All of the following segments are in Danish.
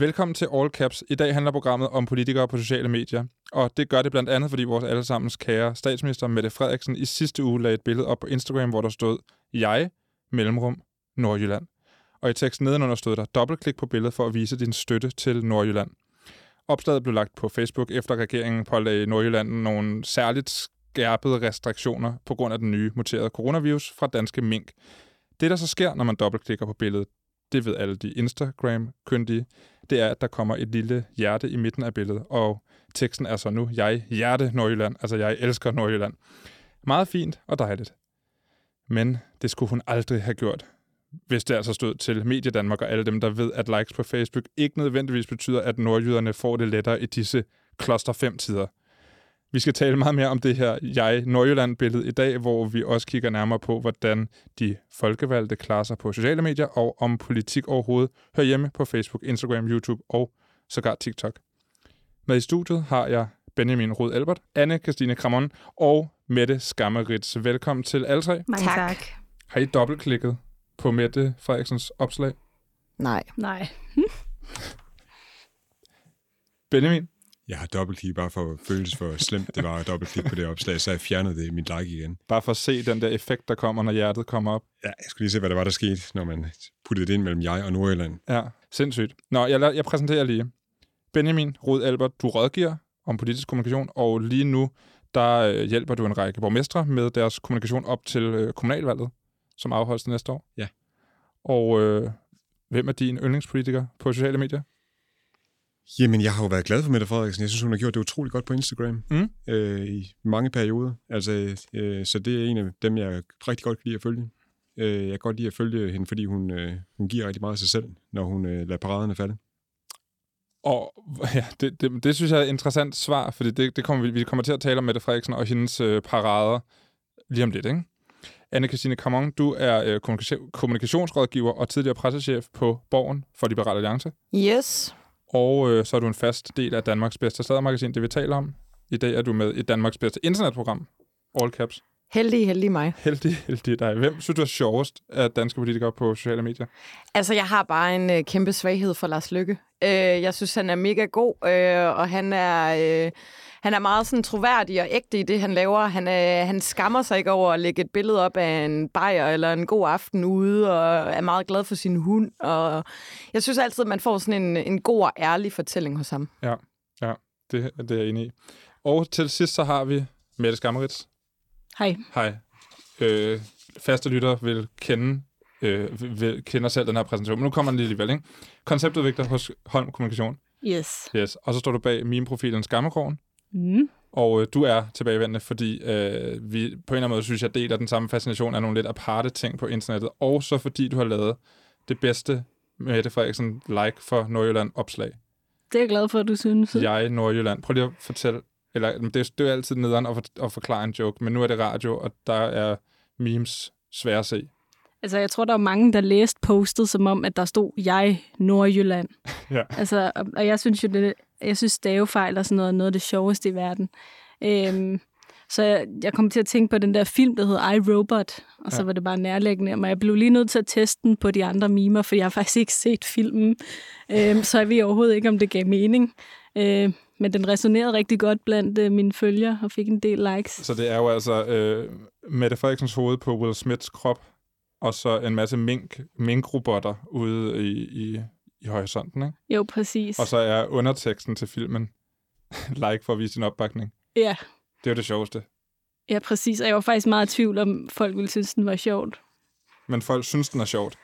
Velkommen til All Caps. I dag handler programmet om politikere på sociale medier. Og det gør det blandt andet, fordi vores allesammens kære statsminister Mette Frederiksen i sidste uge lagde et billede op på Instagram, hvor der stod Jeg, mellemrum, Nordjylland. Og i teksten nedenunder stod der dobbeltklik på billedet for at vise din støtte til Nordjylland. Opslaget blev lagt på Facebook, efter regeringen pålagde Nordjylland nogle særligt skærpede restriktioner på grund af den nye muterede coronavirus fra danske mink. Det, der så sker, når man dobbeltklikker på billedet, det ved alle de Instagram-kyndige, det er, at der kommer et lille hjerte i midten af billedet, og teksten er så nu, jeg hjerte Nordjylland, altså jeg elsker Nordjylland. Meget fint og dejligt. Men det skulle hun aldrig have gjort, hvis det altså stod til Mediedanmark og alle dem, der ved, at likes på Facebook ikke nødvendigvis betyder, at nordjyderne får det lettere i disse kloster 5 tider. Vi skal tale meget mere om det her jeg Nordjylland-billede i dag, hvor vi også kigger nærmere på, hvordan de folkevalgte klarer sig på sociale medier, og om politik overhovedet hører hjemme på Facebook, Instagram, YouTube og sågar TikTok. Med i studiet har jeg Benjamin Rud Albert, anne Christine Kramon og Mette Skammerits. Velkommen til alle tre. Mange tak. tak. Har I dobbeltklikket på Mette Frederiksens opslag? Nej. Nej. Benjamin? Jeg har dobbeltklik bare for at føles for slemt, det var at dobbeltklik på det opslag, så jeg fjernede det i mit like igen. Bare for at se den der effekt, der kommer, når hjertet kommer op. Ja, jeg skulle lige se, hvad der var, der skete, når man puttede det ind mellem jeg og Nordjylland. Ja, sindssygt. Nå, jeg, jeg præsenterer lige. Benjamin Rud Albert, du rådgiver om politisk kommunikation, og lige nu, der øh, hjælper du en række borgmestre med deres kommunikation op til øh, kommunalvalget, som afholdes næste år. Ja. Og øh, hvem er din yndlingspolitiker på sociale medier? Jamen, jeg har jo været glad for Mette Frederiksen. Jeg synes, hun har gjort det utroligt godt på Instagram mm. øh, i mange perioder. Altså, øh, så det er en af dem, jeg rigtig godt kan lide at følge. Øh, jeg kan godt lide at følge hende, fordi hun, øh, hun giver rigtig meget af sig selv, når hun øh, lader paraderne falde. Og ja, det, det, det synes jeg er et interessant svar, fordi det, det kommer, vi, vi kommer til at tale om Mette Frederiksen og hendes øh, parader lige om lidt, ikke? Anne-Christine Camon, du er øh, kommunikationsrådgiver og tidligere pressechef på Borgen for Liberale Alliance. Yes. Og øh, så er du en fast del af Danmarks bedste sladdermagasin, det vi taler om. I dag er du med i Danmarks bedste internetprogram, All Caps. Heldig, heldig mig. Heldig, heldig dig. Hvem synes du er sjovest af danske politikere på sociale medier? Altså, jeg har bare en øh, kæmpe svaghed for Lars Lykke. Øh, jeg synes, han er mega god, øh, og han er... Øh, han er meget sådan troværdig og ægte i det, han laver. Han, øh, han skammer sig ikke over at lægge et billede op af en bajer eller en god aften ude, og er meget glad for sin hund. Og jeg synes altid, at man får sådan en, en god og ærlig fortælling hos ham. Ja, ja det, det er jeg enig i. Og til sidst så har vi Mette Skammerits. Hej. Hej. Øh, faste lytter vil kende øh, vil, kender selv den her præsentation, men nu kommer den lige alligevel, ikke? Konceptudvikler hos Holm Kommunikation. Yes. Yes. Og så står du bag min profilen Skammekrogen. Mm. Og øh, du er tilbagevendende, fordi øh, vi på en eller anden måde synes, jeg deler den samme fascination af nogle lidt aparte ting på internettet. Og så fordi du har lavet det bedste Mette Frederiksen like for Nordjylland opslag. Det er jeg glad for, at du synes. Jeg Nordjylland. Prøv lige at fortælle, eller det, det er altid nederen at, for, at forklare en joke, men nu er det radio, og der er memes svære at se. Altså, jeg tror, der er mange, der læste postet som om, at der stod, jeg Nordjylland. ja. Altså, og jeg synes jo, det, jeg synes stavefejl og sådan noget er noget af det sjoveste i verden. Øhm, så jeg, jeg kom til at tænke på den der film, der hedder I, Robot, og så ja. var det bare nærlæggende. Men jeg blev lige nødt til at teste den på de andre mimer, for jeg har faktisk ikke set filmen. Øhm, så jeg ved overhovedet ikke, om det gav mening. Øhm, men den resonerede rigtig godt blandt øh, mine følgere og fik en del likes. Så det er jo altså øh, Mette Frederiksens hoved på Will Smiths krop, og så en masse mink, minkrobotter ude i, i, i horisonten, ikke? Jo, præcis. Og så er underteksten til filmen like for at vise din opbakning. Ja. Det er jo det sjoveste. Ja, præcis. Og jeg var faktisk meget i tvivl om, folk ville synes, den var sjovt. Men folk synes, den er sjovt.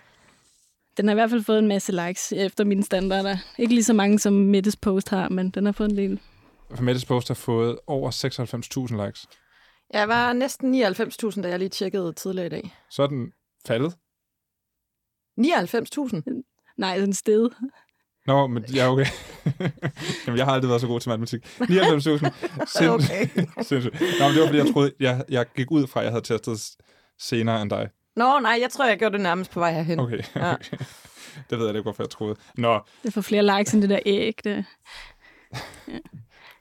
Den har i hvert fald fået en masse likes efter mine standarder. Ikke lige så mange, som Mettes post har, men den har fået en del. For Mettes post har fået over 96.000 likes. Jeg var næsten 99.000, da jeg lige tjekkede tidligere i dag. Så er den faldet? 99.000? Nej, den sted. Nå, men ja, okay. Jamen, jeg har aldrig været så god til matematik. 99.000. Sind... okay. Sindssygt. Nå, men det var, fordi jeg troede, jeg, jeg gik ud fra, at jeg havde testet senere end dig. Nå, nej, jeg tror, jeg gjorde det nærmest på vej herhen. Okay. Ja. okay. Det ved jeg ikke, hvorfor jeg troede. Nå. Det får flere likes end det der æg. Det. Ja.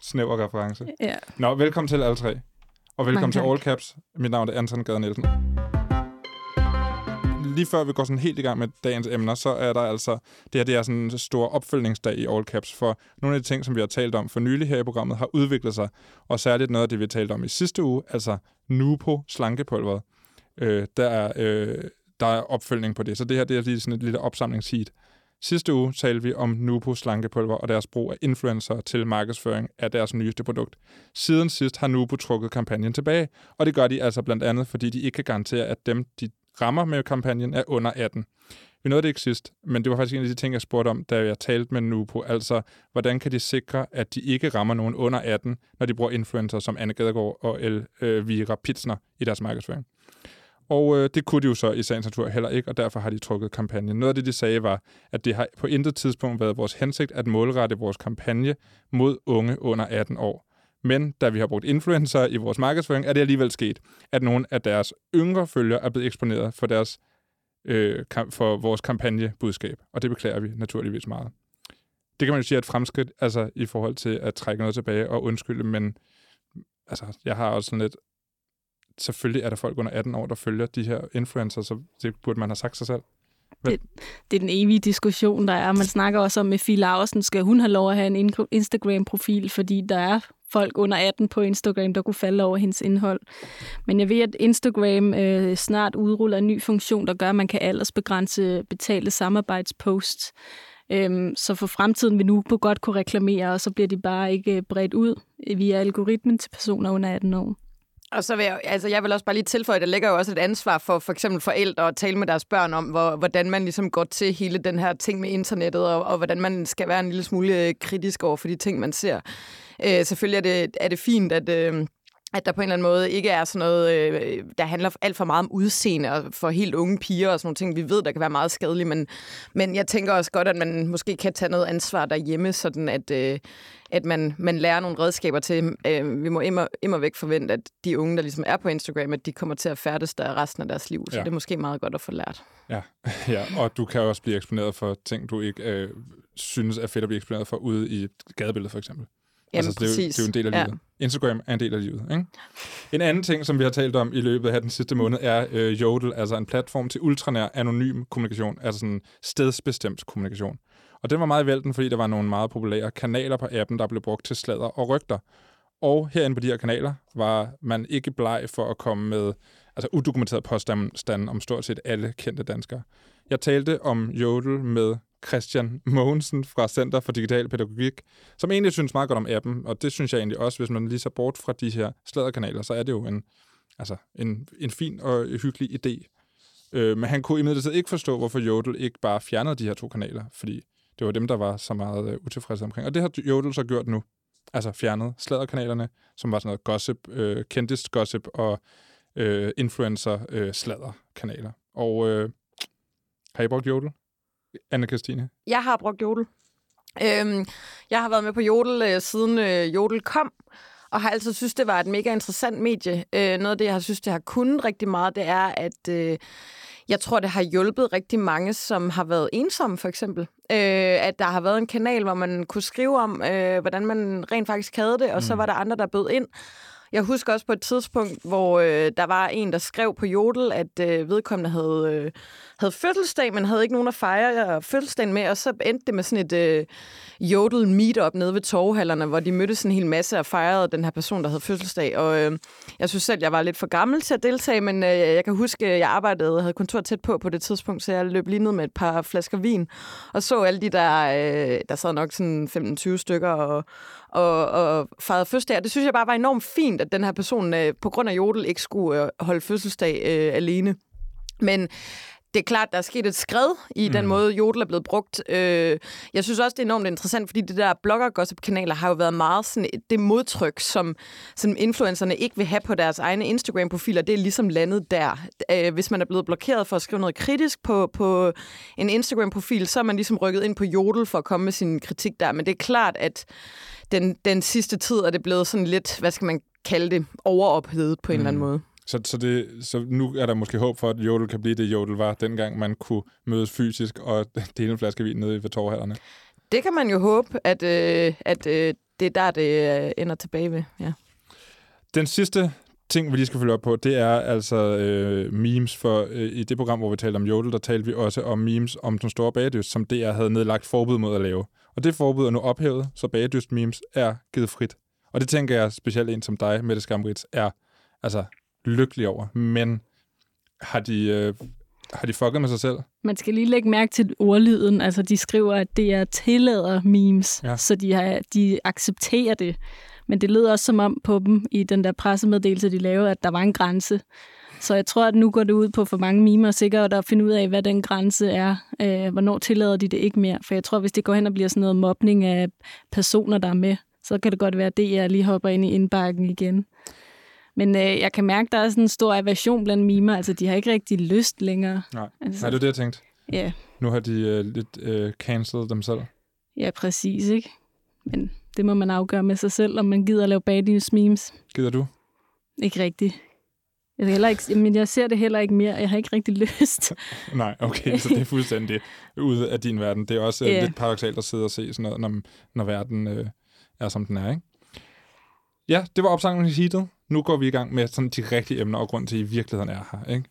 Snæver reference. Ja. Nå, velkommen til alle tre. Og velkommen til All Caps. Mit navn er Anton Gade Nielsen lige før vi går sådan helt i gang med dagens emner, så er der altså, det her det er sådan en stor opfølgningsdag i All Caps, for nogle af de ting, som vi har talt om for nylig her i programmet, har udviklet sig, og særligt noget af det, vi talte om i sidste uge, altså Nupo slankepulveret. Øh, der, er, øh, der er opfølgning på det, så det her det er lige sådan et lille opsamlingsheat. Sidste uge talte vi om Nupo slankepulver og deres brug af influencer til markedsføring af deres nyeste produkt. Siden sidst har Nupo trukket kampagnen tilbage, og det gør de altså blandt andet, fordi de ikke kan garantere, at dem, de rammer med kampagnen, er under 18. Vi nåede det ikke sidst, men det var faktisk en af de ting, jeg spurgte om, da jeg talte med Nupo. Altså, hvordan kan de sikre, at de ikke rammer nogen under 18, når de bruger influencer som Anne Gadegaard og Elvira øh, Pitsner i deres markedsføring? Og øh, det kunne de jo så i sagens natur heller ikke, og derfor har de trukket kampagnen. Noget af det, de sagde, var, at det har på intet tidspunkt været vores hensigt at målrette vores kampagne mod unge under 18 år. Men da vi har brugt influencer i vores markedsføring, er det alligevel sket, at nogle af deres yngre følgere er blevet eksponeret for, deres, øh, for vores kampagnebudskab. Og det beklager vi naturligvis meget. Det kan man jo sige er et fremskridt altså, i forhold til at trække noget tilbage og undskylde, men altså, jeg har også sådan lidt, selvfølgelig er der folk under 18 år, der følger de her influencer, så det burde man have sagt sig selv. Det, det er den evige diskussion, der er. Man snakker også om, med Fie Larsen, skal hun have lov at have en Instagram-profil, fordi der er folk under 18 på Instagram, der kunne falde over hendes indhold. Men jeg ved, at Instagram øh, snart udruller en ny funktion, der gør, at man kan aldersbegrænse betalte samarbejdsposts. Øhm, så for fremtiden vil nu på godt kunne reklamere, og så bliver de bare ikke øh, bredt ud via algoritmen til personer under 18 år. Og så vil jeg, altså jeg vil også bare lige tilføje, at der ligger jo også et ansvar for for eksempel forældre at tale med deres børn om, hvor, hvordan man ligesom går til hele den her ting med internettet, og, og hvordan man skal være en lille smule øh, kritisk over for de ting, man ser. Øh, selvfølgelig er det, er det fint, at... Øh, at der på en eller anden måde ikke er sådan noget, øh, der handler alt for meget om udseende og for helt unge piger og sådan nogle ting, vi ved, der kan være meget skadelige, men, men jeg tænker også godt, at man måske kan tage noget ansvar derhjemme, sådan at, øh, at man, man lærer nogle redskaber til. Øh, vi må immer, immer væk forvente, at de unge, der ligesom er på Instagram, at de kommer til at færdes der resten af deres liv, så ja. det er måske meget godt at få lært. Ja. ja, og du kan også blive eksponeret for ting, du ikke øh, synes er fedt at blive eksponeret for ude i et gadebillede, for eksempel. Jamen, altså, det, er jo, det er jo en del af livet. Ja. Instagram er en del af livet. Ikke? En anden ting, som vi har talt om i løbet af den sidste måned, er øh, Jodel, altså en platform til ultranær anonym kommunikation, altså sådan stedsbestemt kommunikation. Og den var meget i vælten, fordi der var nogle meget populære kanaler på appen, der blev brugt til sladder og rygter. Og herinde på de her kanaler var man ikke bleg for at komme med altså udokumenteret påstand om stort set alle kendte danskere. Jeg talte om Jodel med Christian Mogensen fra Center for Digital Pædagogik, som egentlig synes meget godt om appen, og det synes jeg egentlig også, hvis man lige så bort fra de her sladderkanaler, så er det jo en, altså en, en fin og hyggelig idé. Øh, men han kunne imidlertid ikke forstå, hvorfor Jodel ikke bare fjernede de her to kanaler, fordi det var dem, der var så meget øh, utilfredse omkring. Og det har Jodel så gjort nu. Altså fjernet sladderkanalerne, som var sådan noget gossip, øh, kendtist gossip og øh, influencer øh, sladderkanaler. Og øh, har I brugt Jodel? Anne Christine? Jeg har brugt Jodel. Øhm, jeg har været med på Jodel øh, siden øh, Jodel kom, og har altid synes, det var et mega interessant medie. Øh, noget af det, jeg har synes, det har kunnet rigtig meget, det er, at øh, jeg tror, det har hjulpet rigtig mange, som har været ensomme, for eksempel. Øh, at der har været en kanal, hvor man kunne skrive om, øh, hvordan man rent faktisk havde det, og mm. så var der andre, der bød ind. Jeg husker også på et tidspunkt, hvor øh, der var en, der skrev på Jodel, at øh, vedkommende havde, øh, havde fødselsdag, men havde ikke nogen at fejre øh, fødselsdagen med, og så endte det med sådan et øh, Jodel meetup nede ved torvhallerne, hvor de mødtes en hel masse og fejrede den her person, der havde fødselsdag. Og øh, jeg synes selv, jeg var lidt for gammel til at deltage, men øh, jeg kan huske, at jeg arbejdede og havde kontor tæt på på det tidspunkt, så jeg løb lige ned med et par flasker vin, og så alle de der, øh, der sad nok sådan 15-20 stykker og, og, og fejrede fødselsdag. Det synes jeg bare var enormt fint, at den her person øh, på grund af Jodel ikke skulle øh, holde fødselsdag øh, alene. Men det er klart, der er sket et skred i mm. den måde, Jodel er blevet brugt. Øh, jeg synes også, det er enormt interessant, fordi det der blogger-gossip-kanaler har jo været meget sådan det modtryk, som, som influencerne ikke vil have på deres egne Instagram-profiler. Det er ligesom landet der. Øh, hvis man er blevet blokeret for at skrive noget kritisk på, på en Instagram-profil, så er man ligesom rykket ind på Jodel for at komme med sin kritik der. Men det er klart, at den, den sidste tid er det blevet sådan lidt, hvad skal man kalde det, overophedet på en mm. eller anden mm. måde. Så, så, det, så nu er der måske håb for, at Jodel kan blive det, Jodel var, dengang man kunne mødes fysisk og dele en flaske vin nede i Torvhallerne. Det kan man jo håbe, at, øh, at øh, det er der, det øh, ender tilbage ved. Ja. Den sidste ting, vi lige skal følge op på, det er altså øh, memes, for øh, i det program, hvor vi talte om Jodel, der talte vi også om memes om den store bagedyst, som DR havde nedlagt forbud mod at lave. Og det forbud er nu ophævet, så bagedyst memes er givet frit. Og det tænker jeg specielt en som dig, Mette Skamrits, er altså lykkelig over. Men har de, øh, har de fucket med sig selv? Man skal lige lægge mærke til ordlyden. Altså, de skriver, at det er tillader memes, Ja. så de, har, de accepterer det. Men det lød også som om på dem i den der pressemeddelelse, de lavede, at der var en grænse. Så jeg tror, at nu går det ud på for mange mimer sikkert at finde ud af, hvad den grænse er. Øh, hvornår tillader de det ikke mere? For jeg tror, hvis det går hen og bliver sådan noget mobning af personer, der er med, så kan det godt være, at DR lige hopper ind i indbakken igen. Men øh, jeg kan mærke, der er sådan en stor aversion blandt mimer. Altså, de har ikke rigtig lyst længere. Nej. Altså, Nej, det er det, jeg tænkte. Ja, Nu har de øh, lidt øh, cancelled dem selv. ja, præcis, ikke? Men det må man afgøre med sig selv, om man gider at lave bad news memes. Gider du? Ikke rigtigt. Jeg, heller ikke, men jeg ser det heller ikke mere. Jeg har ikke rigtig lyst. Nej, okay, så det er fuldstændig ude af din verden. Det er også øh, Ja. lidt paradoxalt at sidde og se sådan noget, når, når verden øh, er, som den er, ikke? Ja, det var opsangen i heatet. Nu går vi i gang med sådan de rigtige emner, og grund til, at I virkeligheden er her, ikke?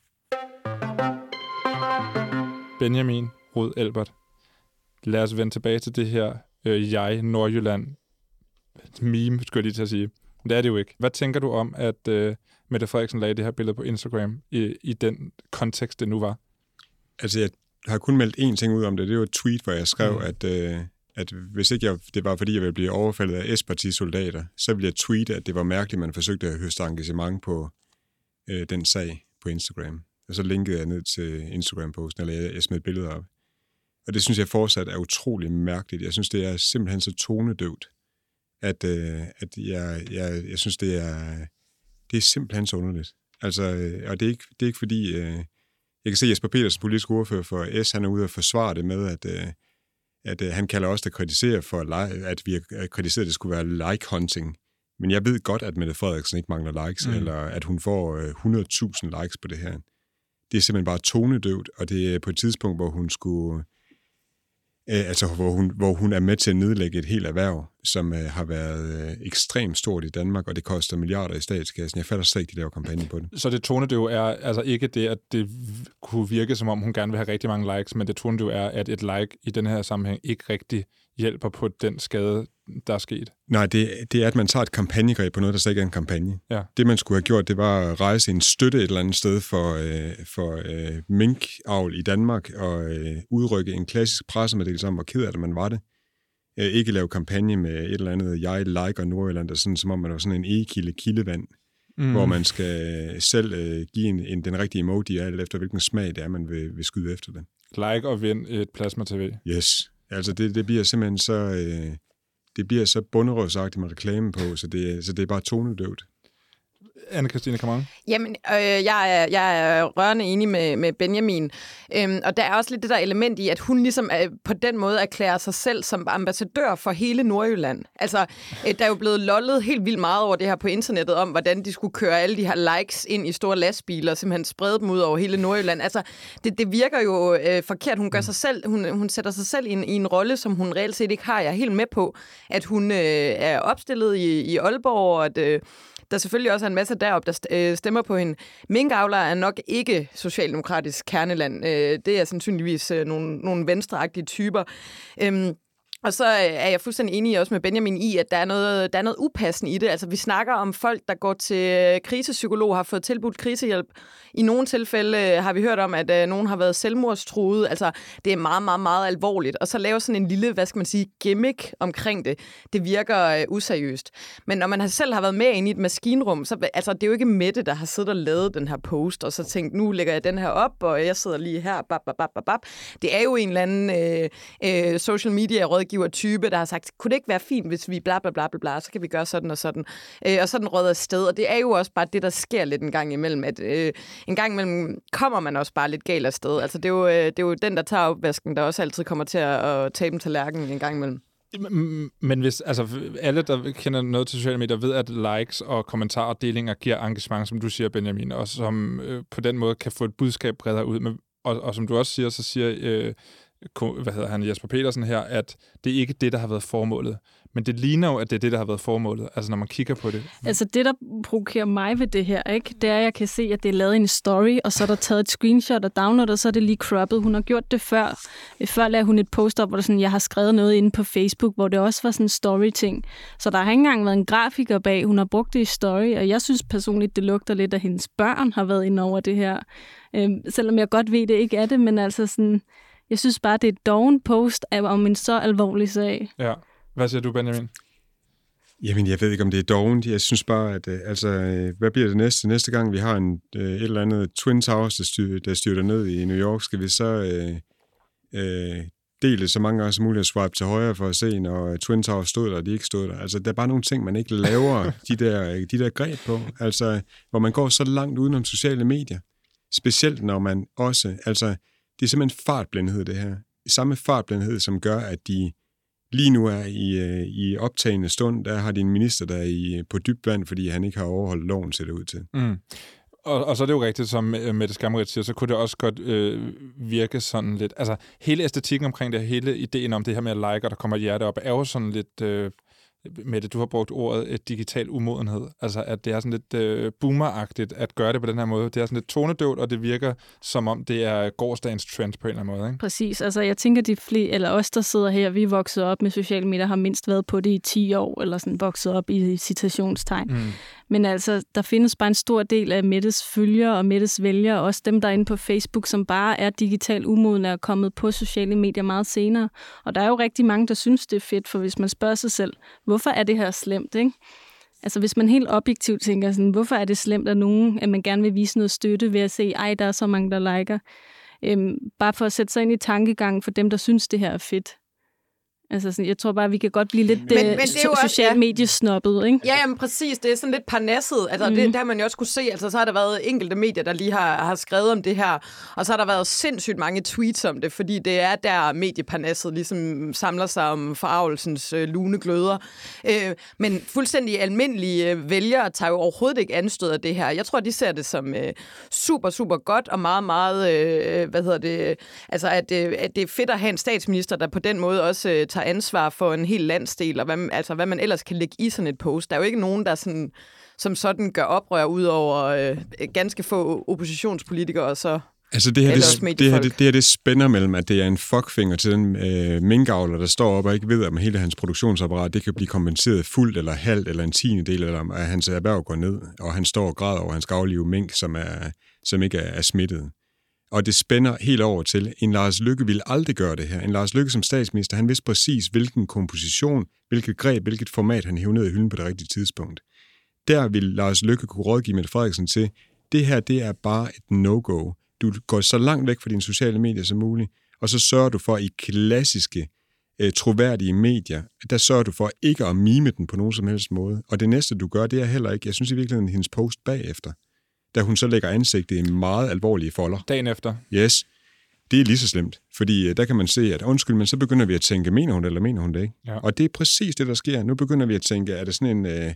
Benjamin Rud Albert. Lad os vende tilbage til det her øh, jeg, Nordjylland meme, skulle jeg lige til at sige. Men det er det jo ikke. Hvad tænker du om, at øh, Mette Frederiksen lagde det her billede på Instagram i, i den kontekst, det nu var? Altså, jeg har kun meldt én ting ud om det. Det var et tweet, hvor jeg skrev, mm. at, øh, at hvis ikke jeg, det var, fordi jeg ville blive overfaldet af S-partisoldater, så ville jeg tweete, at det var mærkeligt, at man forsøgte at høste engagement på øh, den sag på Instagram. Og så linkede jeg ned til Instagram-posten, eller jeg, jeg smed billeder op. Og det synes jeg fortsat er utrolig mærkeligt. Jeg synes, det er simpelthen så tonedøvt, at, øh, at jeg, jeg, jeg synes, det er, det er simpelthen så underligt. Altså, øh, og det er ikke, det er ikke fordi... Øh, jeg kan se, at Jesper Petersen, politisk ordfører for S, han er ude og forsvare det med, at, øh, at øh, han kalder os, der kritiserer for, at vi har kritiseret, at det skulle være like-hunting. Men jeg ved godt, at Mette Frederiksen ikke mangler likes, mm. eller at hun får øh, 100.000 likes på det her. Det er simpelthen bare tonedøvt, og det er på et tidspunkt, hvor hun skulle... Øh, altså, hvor hun, hvor hun er med til at nedlægge et helt erhverv, som øh, har været øh, ekstremt stort i Danmark, og det koster milliarder i statskassen. Jeg fatter slet ikke, de laver kampagne på det. Så det tonedøv er altså ikke det, at det kunne virke, som om hun gerne vil have rigtig mange likes, men det tonedøv er, at et like i den her sammenhæng ikke rigtig hjælper på den skade, der er sket. Nej, det, det er, at man tager et kampagnegreb på noget, der slet ikke er en kampagne. Ja. Det, man skulle have gjort, det var at rejse en støtte et eller andet sted for, øh, for øh, minkavl i Danmark og øh, udrykke en klassisk pressemeddelelse om, hvor ked af det man var det. Øh, ikke lave kampagne med et eller andet, jeg liker Nordjylland, der sådan, som om man var sådan en e-kilde kildevand, mm. hvor man skal selv øh, give en, en, den rigtige emoji, alt efter hvilken smag det er, man vil, vil skyde efter det. Like og vind et plasma-tv. Yes. Altså, det, det bliver simpelthen så... Øh, det bliver så bunderøvsagtigt med reklamen på, så det, så det er bare tonedøvt. Anne-Christine Kamang. Jamen, øh, jeg, er, jeg er rørende enig med, med Benjamin. Øhm, og der er også lidt det der element i, at hun ligesom er, på den måde erklærer sig selv som ambassadør for hele Nordjylland. Altså, øh, der er jo blevet lollet helt vildt meget over det her på internettet, om hvordan de skulle køre alle de her likes ind i store lastbiler, og simpelthen sprede dem ud over hele Nordjylland. Altså, det, det virker jo øh, forkert. Hun gør sig selv, hun, hun sætter sig selv i en, i en rolle, som hun reelt set ikke har. Jeg er helt med på, at hun øh, er opstillet i, i Aalborg, og at... Øh, der selvfølgelig også er en masse deroppe, der øh, stemmer på hende. Minkavler er nok ikke socialdemokratisk kerneland. Øh, det er sandsynligvis øh, nogle, nogle venstreagtige typer. Øhm, og så øh, er jeg fuldstændig enig også med Benjamin i, at der er noget, der er noget upassende i det. Altså, vi snakker om folk, der går til øh, krisepsykolog, har fået tilbudt krisehjælp. I nogle tilfælde øh, har vi hørt om, at nogen har været selvmordstruet. Altså, det er meget, meget, meget alvorligt. Og så lave sådan en lille, hvad skal man sige, gimmick omkring det, det virker øh, useriøst. Men når man har selv har været med ind i et maskinrum, så altså, det er jo ikke Mette, der har siddet og lavet den her post, og så tænkt, nu lægger jeg den her op, og jeg sidder lige her, bap, bap, bap, bap. Det er jo en eller anden øh, øh, social media rådgiver type, der har sagt, kunne det ikke være fint, hvis vi bla bla bla bla, bla så kan vi gøre sådan og sådan. Øh, og sådan råder sted. Og det er jo også bare det, der sker lidt en gang imellem, at øh, en gang imellem kommer man også bare lidt galt afsted. Altså det er jo, øh, det er jo den, der tager opvasken, der også altid kommer til at, at tabe dem til en gang imellem. Men hvis altså, alle, der kender noget til sociale medier, ved, at likes og kommentarer og delinger giver engagement, som du siger, Benjamin, og som øh, på den måde kan få et budskab bredere ud. Men, og, og som du også siger, så siger øh, hvad hedder han, Jesper Petersen her, at det er ikke det, der har været formålet. Men det ligner jo, at det er det, der har været formålet, altså når man kigger på det. Altså det, der provokerer mig ved det her, ikke, det er, at jeg kan se, at det er lavet en story, og så er der taget et screenshot og downloadet, og så er det lige croppet. Hun har gjort det før. Før lavede hun et post op, hvor det sådan, jeg har skrevet noget inde på Facebook, hvor det også var sådan en story-ting. Så der har ikke engang været en grafiker bag. Hun har brugt det i story, og jeg synes personligt, det lugter lidt, at hendes børn har været inde over det her. Øhm, selvom jeg godt ved, det ikke er det, men altså sådan, jeg synes bare, det er et doven post af- om en så alvorlig sag. Ja. Hvad siger du, Benjamin? Jamen, jeg ved ikke, om det er dovent. Jeg synes bare, at øh, altså, øh, hvad bliver det næste? Næste gang, vi har en, øh, et eller andet Twin Towers, der, styr, der styrter ned i New York, skal vi så øh, øh, dele så mange gange som muligt og swipe til højre for at se, når Twin Towers stod der, og de ikke stod der. Altså, der er bare nogle ting, man ikke laver de der, de der greb på. Altså, hvor man går så langt udenom sociale medier. Specielt når man også, altså, det er simpelthen fartblindhed, det her. Samme fartblindhed, som gør, at de lige nu er i, øh, i optagende stund, der har de en minister, der er i, øh, på dybt vand, fordi han ikke har overholdt loven, ser det ud til. Mm. Og, og så er det jo rigtigt, som øh, Mette Skammerit siger, så kunne det også godt øh, virke sådan lidt... Altså, hele æstetikken omkring det, hele ideen om det her med at like, og der kommer et hjerte op, er jo sådan lidt... Øh, Mette, du har brugt ordet et digital umodenhed. Altså, at det er sådan lidt øh, boomeragtigt at gøre det på den her måde. Det er sådan lidt tonedøvt, og det virker som om, det er gårdsdagens trend på en eller anden måde. Ikke? Præcis. Altså, jeg tænker, de flere, eller os, der sidder her, vi er vokset op med sociale medier, har mindst været på det i 10 år, eller sådan vokset op i citationstegn. Mm. Men altså, der findes bare en stor del af Mettes følgere og Mettes vælgere, også dem, der er inde på Facebook, som bare er digitalt umodne og kommet på sociale medier meget senere. Og der er jo rigtig mange, der synes, det er fedt, for hvis man spørger sig selv, hvorfor er det her slemt, ikke? Altså hvis man helt objektivt tænker sådan, hvorfor er det slemt at nogen, at man gerne vil vise noget støtte ved at se, ej, der er så mange, der liker. Øhm, bare for at sætte sig ind i tankegangen for dem, der synes, det her er fedt. Altså, sådan, jeg tror bare, vi kan godt blive lidt Men- men, men det er jo socialt ja. mediesnobbet, ikke? Ja, jamen præcis. Det er sådan lidt parnasset. Altså, mm. det, der har man jo også kunne se. Altså, så har der været enkelte medier, der lige har, har skrevet om det her. Og så har der været sindssygt mange tweets om det, fordi det er der medieparnasset ligesom samler sig om forarvelsens øh, lune gløder. Øh, men fuldstændig almindelige øh, vælgere tager jo overhovedet ikke anstød af det her. Jeg tror, de ser det som øh, super, super godt og meget, meget, øh, hvad hedder det, altså at, øh, at det er fedt at have en statsminister, der på den måde også øh, tager ansvar for en hel landsdel, og hvad, man- altså, hvad man ellers kan lægge i sådan et post. Der er jo ikke nogen, der sådan, som sådan gør oprør ud over øh, ganske få oppositionspolitikere, og så Altså det her, det, det, her, det, det her, det spænder mellem, at det er en fuckfinger til den øh, minkavler, der står op og ikke ved, om hele hans produktionsapparat, det kan blive kompenseret fuldt eller halvt eller en tiende del, eller om at hans erhverv går ned, og han står og græder over, at han skal aflive mink, som, er, som ikke er, er smittet. Og det spænder helt over til, en Lars Lykke ville aldrig gøre det her. En Lars Lykke som statsminister, han vidste præcis, hvilken komposition, hvilket greb, hvilket format han hævnede ned i hylden på det rigtige tidspunkt. Der vil Lars Lykke kunne rådgive Mette Frederiksen til, det her, det er bare et no-go. Du går så langt væk fra dine sociale medier som muligt, og så sørger du for i klassiske, øh, troværdige medier, der sørger du for ikke at mime den på nogen som helst måde. Og det næste, du gør, det er heller ikke, jeg synes i virkeligheden, hendes post bagefter, da hun så lægger ansigtet i meget alvorlige folder. Dagen efter. Yes, det er lige så slemt, fordi øh, der kan man se, at undskyld, men så begynder vi at tænke, mener hun det, eller mener hun det ikke? Ja. Og det er præcis det, der sker. Nu begynder vi at tænke, er det sådan en øh,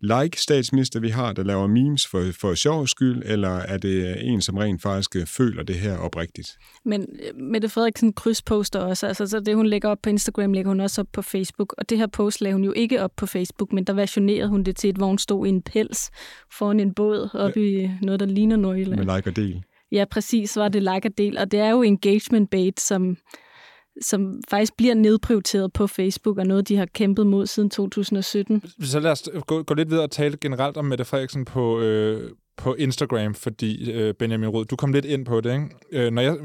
like-statsminister, vi har, der laver memes for, for sjov skyld, eller er det en, som rent faktisk øh, føler det her oprigtigt? Men øh, Mette Frederiksen krydsposter også. Altså, så det, hun lægger op på Instagram, lægger hun også op på Facebook. Og det her post lagde hun jo ikke op på Facebook, men der versionerede hun det til, et hvor hun stod i en pels foran en båd op i noget, der ligner Nordjylland. Med like og del. Ja, præcis, var det like og del. Og det er jo engagement bait, som, som faktisk bliver nedprioriteret på Facebook, og noget, de har kæmpet mod siden 2017. Så lad os gå, gå lidt videre og tale generelt om Mette Frederiksen på, øh, på Instagram, fordi øh, Benjamin Rød, du kom lidt ind på det, ikke? Øh, når jeg,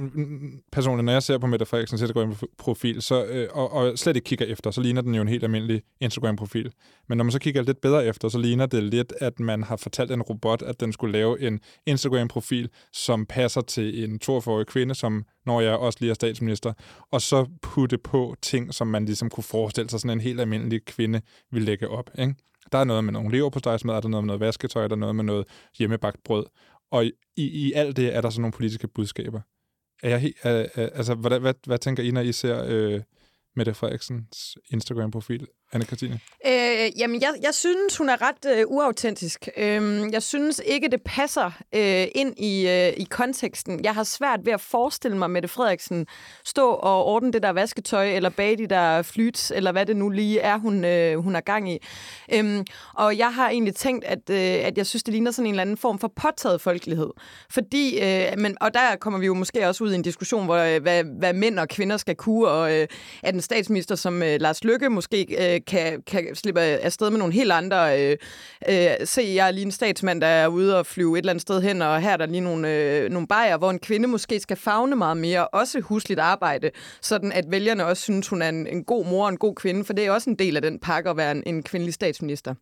personligt, når jeg ser på Mette Frederiksens Instagram-profil, så, øh, og, og slet ikke kigger efter, så ligner den jo en helt almindelig Instagram-profil. Men når man så kigger lidt bedre efter, så ligner det lidt, at man har fortalt en robot, at den skulle lave en Instagram-profil, som passer til en 42-årig kvinde, som når jeg også lige er statsminister, og så putte på ting, som man ligesom kunne forestille sig, sådan en helt almindelig kvinde ville lægge op, ikke? Der er noget med nogle leverpostejsmad, der er noget med noget vasketøj, der er noget med noget hjemmebagt brød. Og i, i alt det er der sådan nogle politiske budskaber. Er jeg helt, er, er, altså, hvad, hvad, hvad tænker I, når I ser øh, Mette Frederiksens Instagram-profil, anne Christine? Øh, jamen, jeg, jeg synes, hun er ret øh, uautentisk. Øh, jeg synes ikke, det passer øh, ind i, øh, i konteksten. Jeg har svært ved at forestille mig Mette Frederiksen stå og ordne det der vasketøj, eller bage de der flyts, eller hvad det nu lige er, hun, øh, hun er gang i. Øh, og jeg har egentlig tænkt, at, øh, at jeg synes, det ligner sådan en eller anden form for påtaget folkelighed. Fordi, øh, men, og der kommer vi jo måske også ud i en diskussion, hvor, øh, hvad, hvad mænd og kvinder skal kunne, og øh, at en statsminister som øh, Lars Lykke måske øh, kan, kan slippe afsted med nogle helt andre... Øh, øh, se, jeg er lige en statsmand, der er ude og flyve et eller andet sted hen, og her er der lige nogle, øh, nogle bajer, hvor en kvinde måske skal fagne meget mere, også husligt arbejde, sådan at vælgerne også synes, hun er en, en god mor og en god kvinde, for det er også en del af den pakke at være en, en kvindelig statsminister.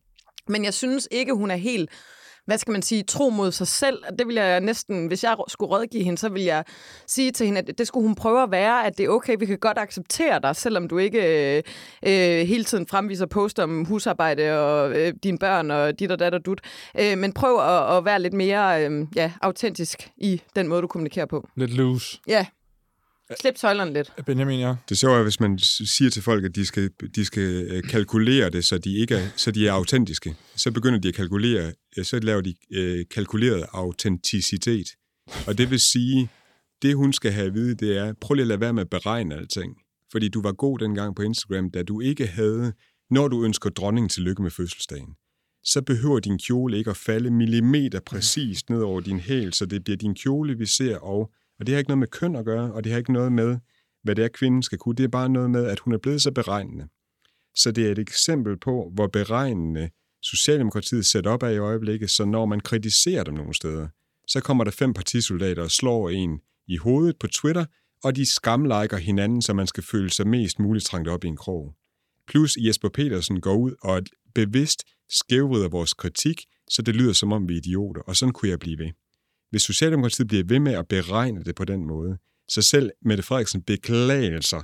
Men jeg synes ikke, hun er helt hvad skal man sige, tro mod sig selv. Det vil jeg næsten, hvis jeg skulle rådgive hende, så vil jeg sige til hende, at det skulle hun prøve at være, at det er okay, vi kan godt acceptere dig, selvom du ikke øh, øh, hele tiden fremviser poster om husarbejde og øh, dine børn og dit og dat og dut. Øh, men prøv at, at være lidt mere øh, ja, autentisk i den måde, du kommunikerer på. Lidt loose. Ja. Slip tøjlerne lidt. Benjamin, ja. Det sjove er, hvis man siger til folk, at de skal, de skal øh, kalkulere det, så de, ikke er, så de er autentiske. Så begynder de at kalkulere, så laver de øh, kalkuleret autenticitet. Og det vil sige, det hun skal have at vide, det er, prøv lige at lade være med at beregne alting. Fordi du var god dengang på Instagram, da du ikke havde, når du ønsker dronning til lykke med fødselsdagen, så behøver din kjole ikke at falde millimeter præcist ned over din hæl, så det bliver din kjole, vi ser, og og det har ikke noget med køn at gøre, og det har ikke noget med, hvad det er, kvinden skal kunne. Det er bare noget med, at hun er blevet så beregnende. Så det er et eksempel på, hvor beregnende Socialdemokratiet sætter op af i øjeblikket, så når man kritiserer dem nogle steder, så kommer der fem partisoldater og slår en i hovedet på Twitter, og de skamliker hinanden, så man skal føle sig mest muligt trængt op i en krog. Plus Jesper Petersen går ud og bevidst skævrider vores kritik, så det lyder som om vi er idioter, og sådan kunne jeg blive ved. Hvis Socialdemokratiet bliver ved med at beregne det på den måde, så selv Mette Frederiksen beklager sig,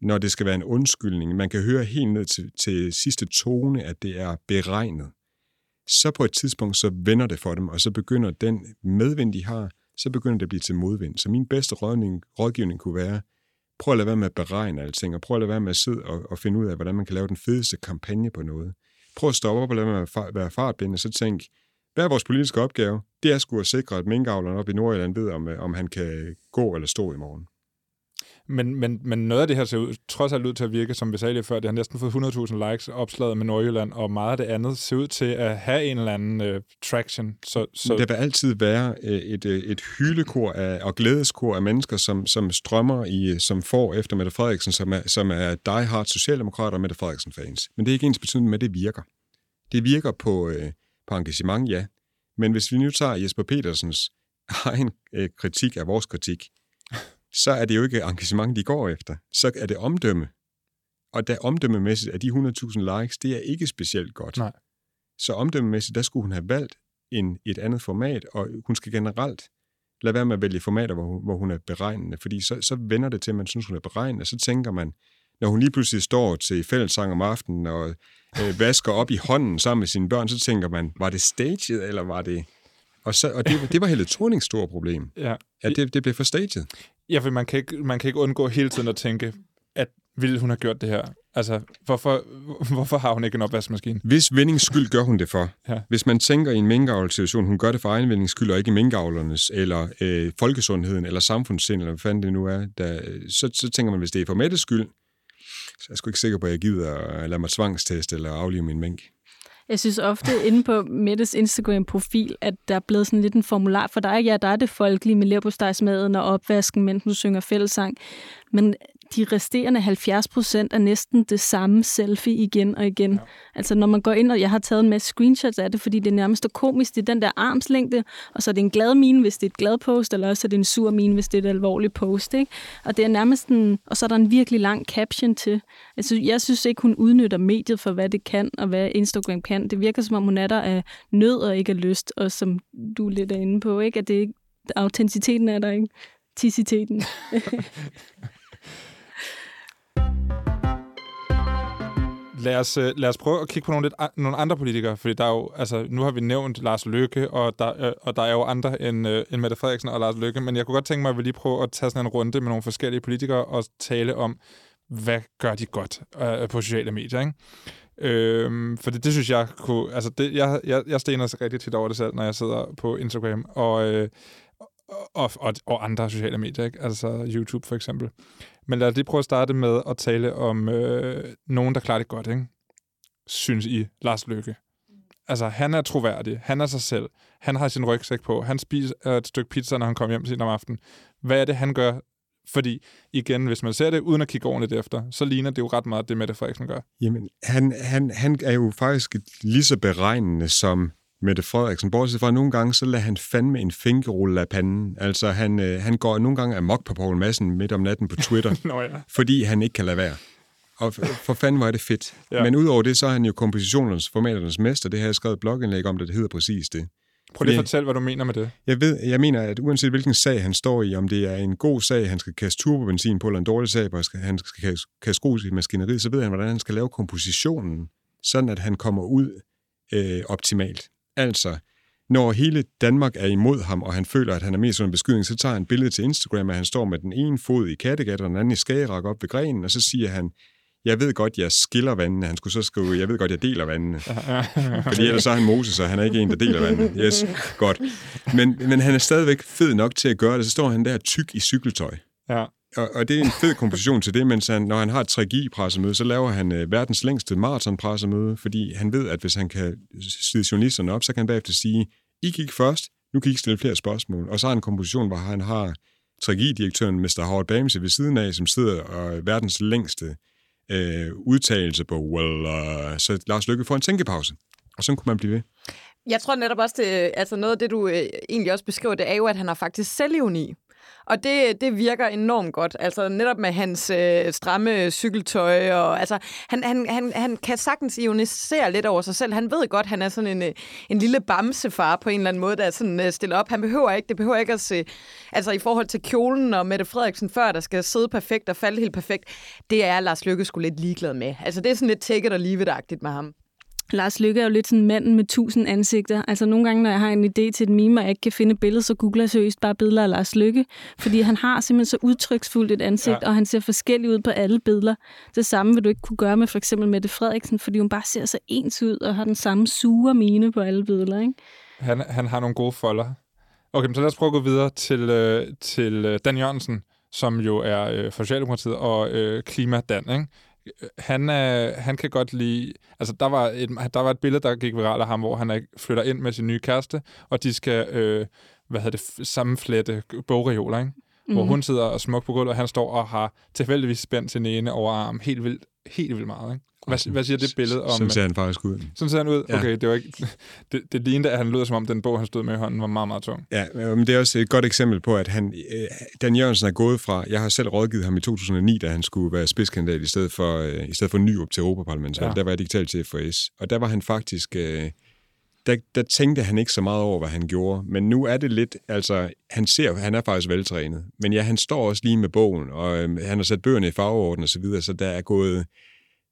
når det skal være en undskyldning, man kan høre helt ned til, til sidste tone, at det er beregnet, så på et tidspunkt, så vender det for dem, og så begynder den medvind, de har, så begynder det at blive til modvind. Så min bedste rådgivning, rådgivning kunne være, prøv at lade være med at beregne alting, og prøv at lade være med at sidde og, og finde ud af, hvordan man kan lave den fedeste kampagne på noget. Prøv at stoppe op og lade være med at være fartblind, og så tænk, hvad er vores politiske opgave? Det er sgu at sikre, at minkavleren op i Nordjylland ved, om, om han kan gå eller stå i morgen. Men, men, men noget af det her ser ud, trods alt ud til at virke, som vi sagde lige før, det har næsten fået 100.000 likes opslaget med Nordjylland, og meget af det andet ser ud til at have en eller anden uh, traction. Så, så... Men der vil altid være et, et hylekor af, og glædeskor af mennesker, som, som strømmer i, som får efter Mette Frederiksen, som er, som er die-hard socialdemokrater og Mette Frederiksen-fans. Men det er ikke ens betydning med, at det virker. Det virker på, øh, på engagement, ja. Men hvis vi nu tager Jesper Petersens egen øh, kritik af vores kritik, så er det jo ikke engagement, de går efter. Så er det omdømme. Og da omdømmemæssigt er de 100.000 likes, det er ikke specielt godt. Nej. Så omdømmemæssigt, der skulle hun have valgt en, et andet format, og hun skal generelt lade være med at vælge formater, hvor, hvor hun er beregnende, fordi så, så vender det til, at man synes, hun er beregnende, og så tænker man, når hun lige pludselig står til fællessang om aftenen og øh, vasker op i hånden sammen med sine børn, så tænker man, var det staged, eller var det... Og, så, og det, det var Helle Thornings store problem, ja. at det, det blev for staged. Ja, for man kan, ikke, man kan ikke undgå hele tiden at tænke, at ville hun have gjort det her? Altså, hvorfor, hvorfor har hun ikke en opvaskemaskine? Hvis vindings skyld gør hun det for. Ja. Hvis man tænker i en minkavlsituation, hun gør det for egen vindings skyld, og ikke minkavlernes, eller øh, folkesundheden, eller samfundssind, eller hvad fanden det nu er, der, så, så tænker man, hvis det er for Mettes skyld, så jeg er sgu ikke sikker på, at jeg gider at lade mig tvangsteste eller aflive min mink. Jeg synes ofte inde på Mettes Instagram-profil, at der er blevet sådan lidt en formular for dig. Ja, der er det folkelige med lerpostejsmaden og opvasken, mens du synger fællesang. Men de resterende 70 procent er næsten det samme selfie igen og igen. Ja. Altså når man går ind, og jeg har taget en masse screenshots af det, fordi det er nærmest er komisk, det er den der armslængde, og så er det en glad mine, hvis det er et glad post, eller også er det en sur mine, hvis det er et alvorligt post. Ikke? Og det er nærmest en, og så er der en virkelig lang caption til. Altså, jeg synes ikke, hun udnytter mediet for, hvad det kan, og hvad Instagram kan. Det virker som om, hun er der af nød og ikke af lyst, og som du lidt er inde på, ikke? at det ikke, autenticiteten er der ikke. Ticiteten. lad os, øh, lad os prøve at kigge på nogle, lidt, nogle andre politikere, fordi der er jo, altså, nu har vi nævnt Lars Løkke, og der, øh, og der er jo andre end, øh, end Mette Frederiksen og Lars Løkke, men jeg kunne godt tænke mig, at vi lige prøver at tage sådan en runde med nogle forskellige politikere og tale om, hvad gør de godt øh, på sociale medier, ikke? Øhm, for det, det synes jeg kunne... Altså, det, jeg, jeg, jeg stener rigtig tit over det selv, når jeg sidder på Instagram og, øh, og, og, og andre sociale medier, ikke? altså YouTube for eksempel. Men lad os lige prøve at starte med at tale om øh, nogen, der klarer det godt, ikke? synes I, Lars Lykke. Altså, han er troværdig. Han er sig selv. Han har sin rygsæk på. Han spiser et stykke pizza, når han kommer hjem til om aftenen. Hvad er det, han gør? Fordi, igen, hvis man ser det uden at kigge ordentligt efter, så ligner det jo ret meget det, Mette Frederiksen gør. Jamen, han, han, han er jo faktisk lige så beregnende som Mette Frederiksen. Bortset fra, at nogle gange, så lader han fandme en finkerulle af panden. Altså, han, øh, han går nogle gange amok på Poul Madsen midt om natten på Twitter, Nå ja. fordi han ikke kan lade være. Og for, for fanden var det fedt. Ja. Men udover det, så er han jo kompositionernes, formaternes mester. Det har jeg skrevet blogindlæg om, det, det hedder præcis det. Prøv lige at fortælle, hvad du mener med det. Jeg, ved, jeg mener, at uanset hvilken sag han står i, om det er en god sag, han skal kaste turbobenzin på, eller en dårlig sag, hvor han skal kaste grus i maskineriet, så ved han, hvordan han skal lave kompositionen, sådan at han kommer ud øh, optimalt. Altså, når hele Danmark er imod ham, og han føler, at han er mest under beskydning, så tager han et billede til Instagram, at han står med den ene fod i Kattegat, og den anden i Skagerak op ved grenen, og så siger han, jeg ved godt, jeg skiller vandene. Han skulle så skrive, jeg ved godt, jeg deler vandene. Fordi ellers så er han Moses, og han er ikke en, der deler vandet. Yes, godt. Men, men han er stadigvæk fed nok til at gøre det. Så står han der tyk i cykeltøj. Ja. Og, og det er en fed komposition til det, mens han, når han har et 3G-pressemøde, så laver han øh, verdens længste maratonpressemøde, fordi han ved, at hvis han kan slide journalisterne op, så kan han bagefter sige, I gik først, nu kan I ikke stille flere spørgsmål. Og så har han en komposition, hvor han har 3G-direktøren Mr. Howard Bamse ved siden af, som sidder og øh, verdens længste øh, udtalelse på, well, uh, så Lars Lykke får en tænkepause. Og sådan kunne man blive ved. Jeg tror netop også, det, altså noget af det, du øh, egentlig også beskriver, det er jo, at han har faktisk selvivni. Og det, det virker enormt godt. Altså netop med hans øh, stramme cykeltøj. Og, altså, han, han, han, han kan sagtens ionisere lidt over sig selv. Han ved godt, han er sådan en, øh, en lille bamsefar på en eller anden måde, der er sådan øh, stillet op. Han behøver ikke, det behøver ikke at se... Altså i forhold til kjolen og Mette Frederiksen før, der skal sidde perfekt og falde helt perfekt, det er Lars Lykke skulle lidt ligeglad med. Altså det er sådan lidt take it or leave it-agtigt med ham. Lars Lykke er jo lidt sådan manden med tusind ansigter. Altså nogle gange, når jeg har en idé til et meme, og jeg ikke kan finde et billede, så googler jeg seriøst bare billeder af Lars Lykke. Fordi han har simpelthen så udtryksfuldt et ansigt, Ja. ja. og han ser forskellig ud på alle billeder. Det samme vil du ikke kunne gøre med for eksempel Mette Frederiksen, fordi hun bare ser så ens ud, og har den samme sure mine på alle billeder. Ikke? Han, han har nogle gode folder. Okay, men så lad os prøve at gå videre til, øh, til øh, Dan Jørgensen, som jo er øh, for Socialdemokratiet og øh, Klima-Dan, ikke? Han, øh, han kan godt lide... Altså, der var, et, der var et billede, der gik viralt af ham, hvor han er, flytter ind med sin nye kæreste, og de skal, øh, hvad hedder det, sammenflette bogreoler, ikke? Mm. Hvor hun sidder og smuk på gulvet, og han står og har tilfældigvis spændt sin ene over arm helt vildt, helt vildt meget, ikke? Hvad, hvad siger det billede om... Sådan ser han faktisk ud. Sådan ser han ud? Ja. Okay, det var ikke... Det, det lignede, at han lød som om, den bog, han stod med i hånden, var meget, meget tung. Ja, men det er også et godt eksempel på, at han, øh, Dan Jørgensen er gået fra, jeg har selv rådgivet ham i 2009, da han skulle være spidskandidat i stedet for, øh, i stedet for Nyrup til Europaparlamentet. Ja. Der var jeg digital til FOS. Og der var han faktisk, øh, der, der tænkte han ikke så meget over, hvad han gjorde. Men nu er det lidt, altså, han ser, han er faktisk veltrænet. Men ja, han står også lige med bogen, og øh, han har sat bøgerne i farveorden og så videre, så der er gået,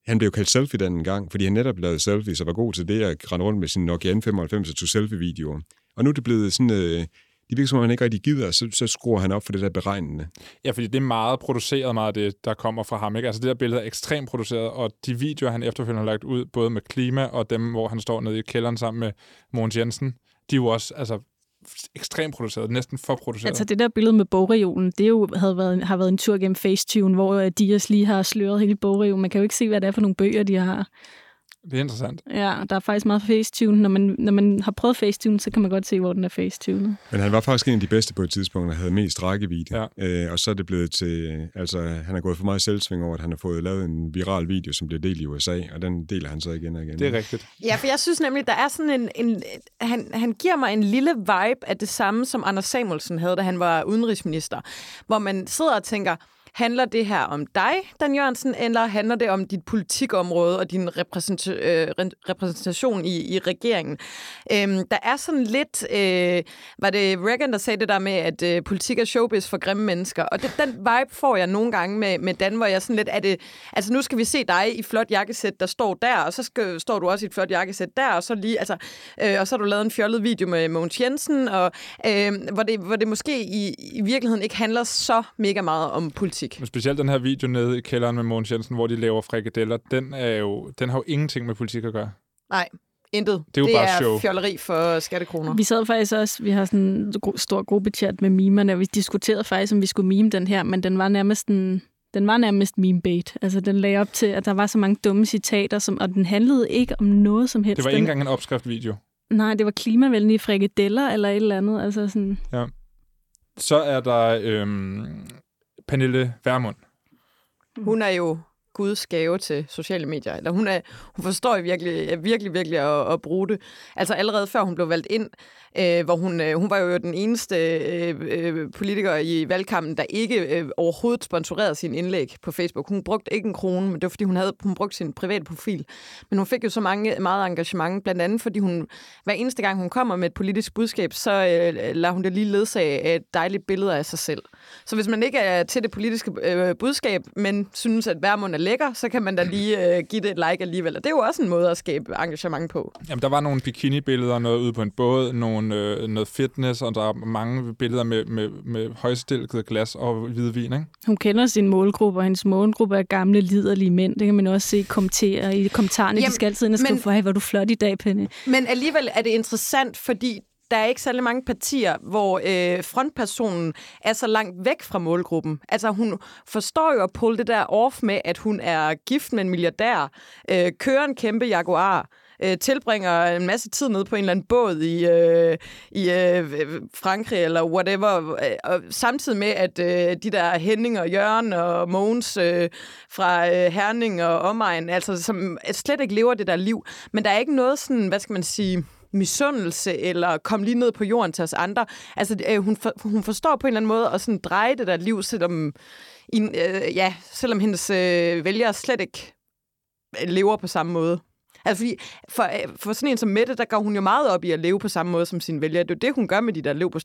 han blev kaldt selfie den gang, fordi han netop lavede selfies og var god til det at rende rundt med sin Nokia N95 og tog selfie-videoer. Og nu er det blevet sådan, øh, det virker som om, han ikke rigtig gider, så, så skruer han op for det der beregnende. Ja, fordi det er meget produceret, meget det, der kommer fra ham. Ikke? Altså det der billede er ekstremt produceret, og de videoer, han efterfølgende har lagt ud, både med klima og dem, hvor han står nede i kælderen sammen med Mogens Jensen, de er jo også altså, ekstremt produceret, næsten for produceret. Altså det der billede med bogreolen, det jo havde været, har været en tur gennem Facetune, hvor øh, Dias lige har sløret hele bogreolen. Man kan jo ikke se, hvad det er for nogle bøger, de har det er interessant. Ja, der er faktisk meget Facetune. Når man, når man har prøvet Facetune, så kan man godt se, hvor den er Facetunet. Men han var faktisk en af de bedste på et tidspunkt, og havde mest rækkevidde. Ja. Øh, og så er det blevet til, altså han har gået for meget selvsving over, at han har fået lavet en viral video, som bliver delt i USA, og den deler han så igen og igen. Det er rigtigt. Ja, for jeg synes nemlig, der er sådan en... en han, han giver mig en lille vibe af det samme, som Anders Samuelsen havde, da han var udenrigsminister. Hvor man sidder og tænker, handler det her om dig, Dan Jørgensen, eller handler det om dit politikområde og din repræsent, øh, repræsentation i, i regeringen? Øhm, der er sådan lidt... Øh, var det Reagan, der sagde det der med, at øh, politik er showbiz for grimme mennesker? Og det, den vibe får jeg nogle gange med, med Dan, hvor jeg sådan lidt... Er det, altså, nu skal vi se dig i flot jakkesæt, der står der, og så skal, står du også i et flot jakkesæt der, og så lige... Altså, øh, og så har du lavet en fjollet video med Mogens Jensen, og, øh, hvor, det, hvor det måske i, i virkeligheden ikke handler så mega meget om politik politik. Men specielt den her video nede i kælderen med Mogens Jensen, hvor de laver frikadeller, den, er jo, den har jo ingenting med politik at gøre. Nej, intet. Det er jo det bare er show. fjolleri for skattekroner. Vi sad faktisk også, vi har sådan en stor gruppechat med mimerne, og vi diskuterede faktisk, om vi skulle mime den her, men den var nærmest en, den var nærmest meme bait. Altså, den lagde op til, at der var så mange dumme citater, som, og den handlede ikke om noget som helst. Det var ikke engang en opskriftvideo. Nej, det var klimavenlige frikadeller eller et eller andet. Altså sådan, Så er der øhm, Pernille Vermund. Hun er jo Guds gave til sociale medier. Eller hun, er, hun forstår virkelig, virkelig, virkelig at, at bruge det. Altså allerede før hun blev valgt ind, øh, hvor hun, øh, hun var jo den eneste øh, øh, politiker i valgkampen, der ikke øh, overhovedet sponsorerede sin indlæg på Facebook. Hun brugte ikke en krone, men det var fordi, hun havde hun brugte sin private profil. Men hun fik jo så mange, meget engagement, blandt andet fordi hun, hver eneste gang hun kommer med et politisk budskab, så øh, lader hun det lige ledsage af et dejligt billede af sig selv. Så hvis man ikke er til det politiske øh, budskab, men synes, at hver er lækker, så kan man da lige øh, give det et like alligevel. Og det er jo også en måde at skabe engagement på. Jamen, der var nogle bikini-billeder, noget ude på en båd, nogle, øh, noget fitness, og der er mange billeder med, med, med højstilket glas og hvidvin, ikke? hun kender sin målgruppe, og hendes målgruppe er gamle, liderlige mænd. Det kan man også se kommentere i kommentarerne. Jamen, de skal altid ind og skrive, men- for, hey, hvor er du flot i dag, Penny. Men alligevel er det interessant, fordi der er ikke særlig mange partier, hvor øh, frontpersonen er så langt væk fra målgruppen. Altså, hun forstår jo at pulle det der off med, at hun er gift med en milliardær, øh, kører en kæmpe Jaguar, øh, tilbringer en masse tid nede på en eller anden båd i, øh, i øh, Frankrig eller whatever, øh, og samtidig med, at øh, de der Henning og Jørgen og Mogens øh, fra øh, Herning og omegn, altså som slet ikke lever det der liv. Men der er ikke noget sådan, hvad skal man sige, misundelse eller kom lige ned på jorden til os andre. Altså, øh, hun, for, hun forstår på en eller anden måde at sådan dreje det der liv, selvom, i, øh, ja, selvom hendes øh, vælgere slet ikke øh, lever på samme måde. Altså fordi, for, øh, for sådan en som Mette, der går hun jo meget op i at leve på samme måde som sine vælgere. Det er jo det, hun gør med de der lev på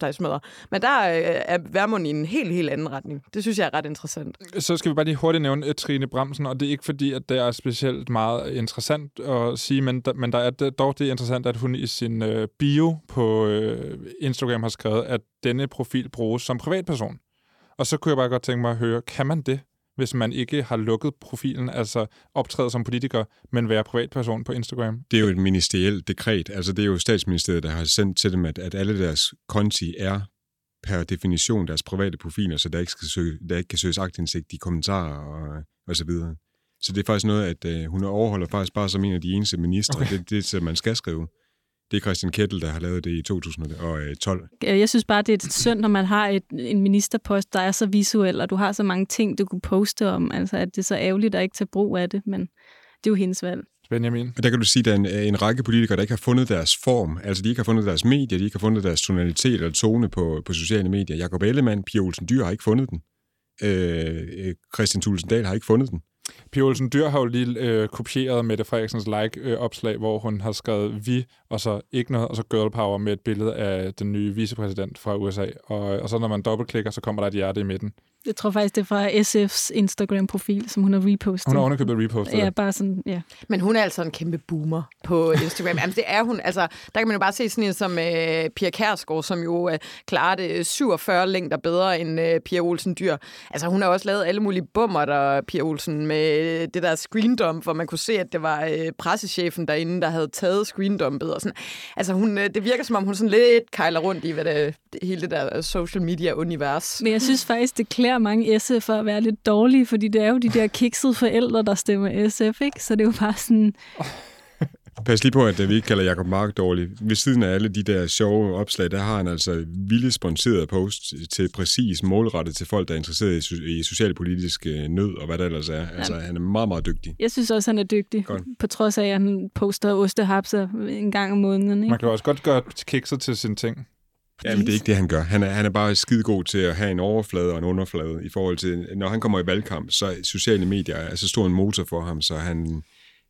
Men der øh, er Værmund i en helt, helt anden retning. Det synes jeg er ret interessant. Så skal vi bare lige hurtigt nævne øh, Trine Bremsen, og det er ikke fordi, at det er specielt meget interessant at sige, men, der, men der er dog det interessant, at hun i sin bio på Instagram har skrevet, at denne profil bruges som privatperson. Og så kunne jeg bare godt tænke mig at høre, kan man det, hvis man ikke har lukket profilen, altså optræde som politiker, men være privatperson på Instagram? Det er jo et ministerielt dekret. Altså, det er jo statsministeriet, der har sendt til dem, at, at alle deres konti er per definition deres private profiler, så der ikke, skal søge, der ikke kan søges aktindsigt i kommentarer og, og så videre. Så det er faktisk noget, at øh, hun overholder faktisk bare som en af de eneste ministre. Okay. Det, det er det, man skal skrive. Det er Christian Kettel, der har lavet det i 2012. Øh, Jeg synes bare, det er synd, når man har et, en ministerpost, der er så visuel, og du har så mange ting, du kunne poste om. Altså, at det er så ærgerligt at ikke tage brug af det, men det er jo hendes valg. Benjamin? Og der kan du sige, at der er en, en række politikere, der ikke har fundet deres form. Altså, de ikke har fundet deres medier, de ikke har fundet deres tonalitet eller tone på, på sociale medier. Jakob Ellemann, Pia Olsen Dyr har ikke fundet den. Øh, øh, Christian Thulesen Dahl har ikke fundet den. Pia Olsen Dyr har jo lige øh, kopieret Mette Frederiksens like-opslag, hvor hun har skrevet vi, og så ikke noget, og så girl power med et billede af den nye vicepræsident fra USA. Og, og så når man dobbeltklikker, så kommer der et hjerte i midten. Jeg tror faktisk, det er fra SF's Instagram-profil, som hun har repostet. Hun har underkøbet repostet Ja, bare sådan, ja. Men hun er altså en kæmpe boomer på Instagram. Jamen, det er hun. Altså, der kan man jo bare se sådan en som øh, Pia Kærsgaard, som jo øh, klarer det 47 længder bedre end øh, Pia Olsen Dyr. Altså, hun har også lavet alle mulige bummer, der Pia Olsen, med det der screendump, hvor man kunne se, at det var øh, pressechefen derinde, der havde taget screendumpet. Og sådan. Altså, hun, øh, det virker som om, hun sådan lidt kejler rundt i hvad det, det, hele det der social media-univers. Men jeg synes faktisk, det klæder mange SF'er at være lidt dårlige, fordi det er jo de der kiksede forældre, der stemmer SF, ikke? Så det er jo bare sådan, Pas lige på, at vi ikke kalder Jacob Mark dårlig. Ved siden af alle de der sjove opslag, der har han altså vilde sponsorerede posts til præcis målrettet til folk, der er interesseret i, i socialpolitisk øh, nød og hvad der ellers er. Altså, han er meget, meget dygtig. jeg synes også, han er dygtig. Godt. På trods af, at han poster ostehapser en gang om måneden, ikke? Man kan jo også godt gøre kikset til sine ting. Ja, men det er ikke det, han gør. Han er, han er bare skide god til at have en overflade og en underflade i forhold til, når han kommer i valgkamp, så sociale medier er så stor en motor for ham, så han,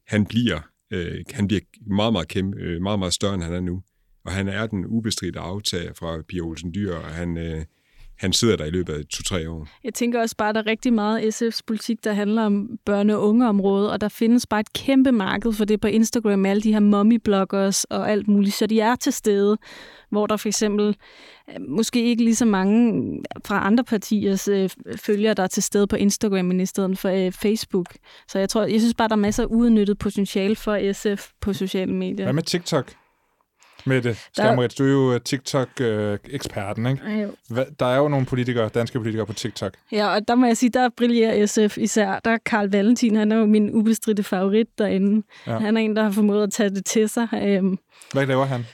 han bliver, øh, han bliver meget, meget, kæmpe, øh, meget, meget større, end han er nu. Og han er den ubestridte aftager fra Pia Olsen Dyr, og han, øh, han sidder der i løbet af to-tre år. Jeg tænker også bare, at der er rigtig meget SF's politik, der handler om børne- og ungeområdet, og der findes bare et kæmpe marked for det på Instagram med alle de her mommy-bloggers og alt muligt, så de er til stede, hvor der for eksempel øh, måske ikke lige så mange fra andre partiers øh, følgere, der er til stede på Instagram, men i stedet for øh, Facebook. Så jeg tror, jeg synes bare, der er masser af uudnyttet potentiale for SF på sociale medier. Hvad med TikTok? Mette Skamrits, du er jo øh, TikTok-eksperten, ikke? Hvad, der er jo nogle politikere, danske politikere på TikTok. Ja, og der må jeg sige, der brillerer SF især. Der er Karl Valentin, han er jo min ubestridte favorit derinde. Ja. Han er en, der har formået at tage det til sig. Øhm, Hvad laver han?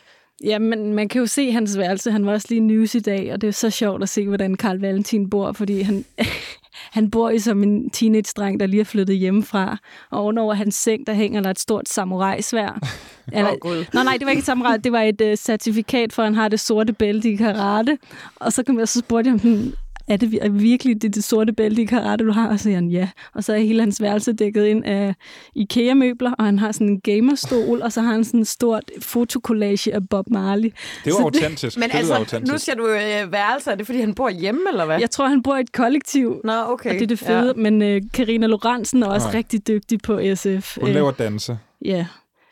ja, men man kan jo se hans værelse. Han var også lige news i dag, og det er så sjovt at se, hvordan Karl Valentin bor, fordi han, han bor jo som en teenage-dreng, der lige er flyttet hjemmefra. Og ovenover hans seng, der hænger der et stort samurai-svær. Eller, Gud. Nå nej, det var ikke et samurai, det var et uh, certifikat for, at han har det sorte bælte i karate. Og så, kom jeg, så spurgte jeg ham, er det, er det virkelig det, det sorte bælte i karate, du har? Og så siger han, ja. Og så er hele hans værelse dækket ind af IKEA-møbler, og han har sådan en gamerstol, og så har han sådan en stort fotokollage af Bob Marley. Det er jo Så autentisk. Men det altså, autentisk. nu siger du øh, værelse. Er det, fordi han bor hjemme, eller hvad? Jeg tror, han bor i et kollektiv, Nå, okay. og det er det fede. Ja. Men uh, Karina Lorentzen er også Nej. rigtig dygtig på SF. Hun Øh, laver danse. Ja,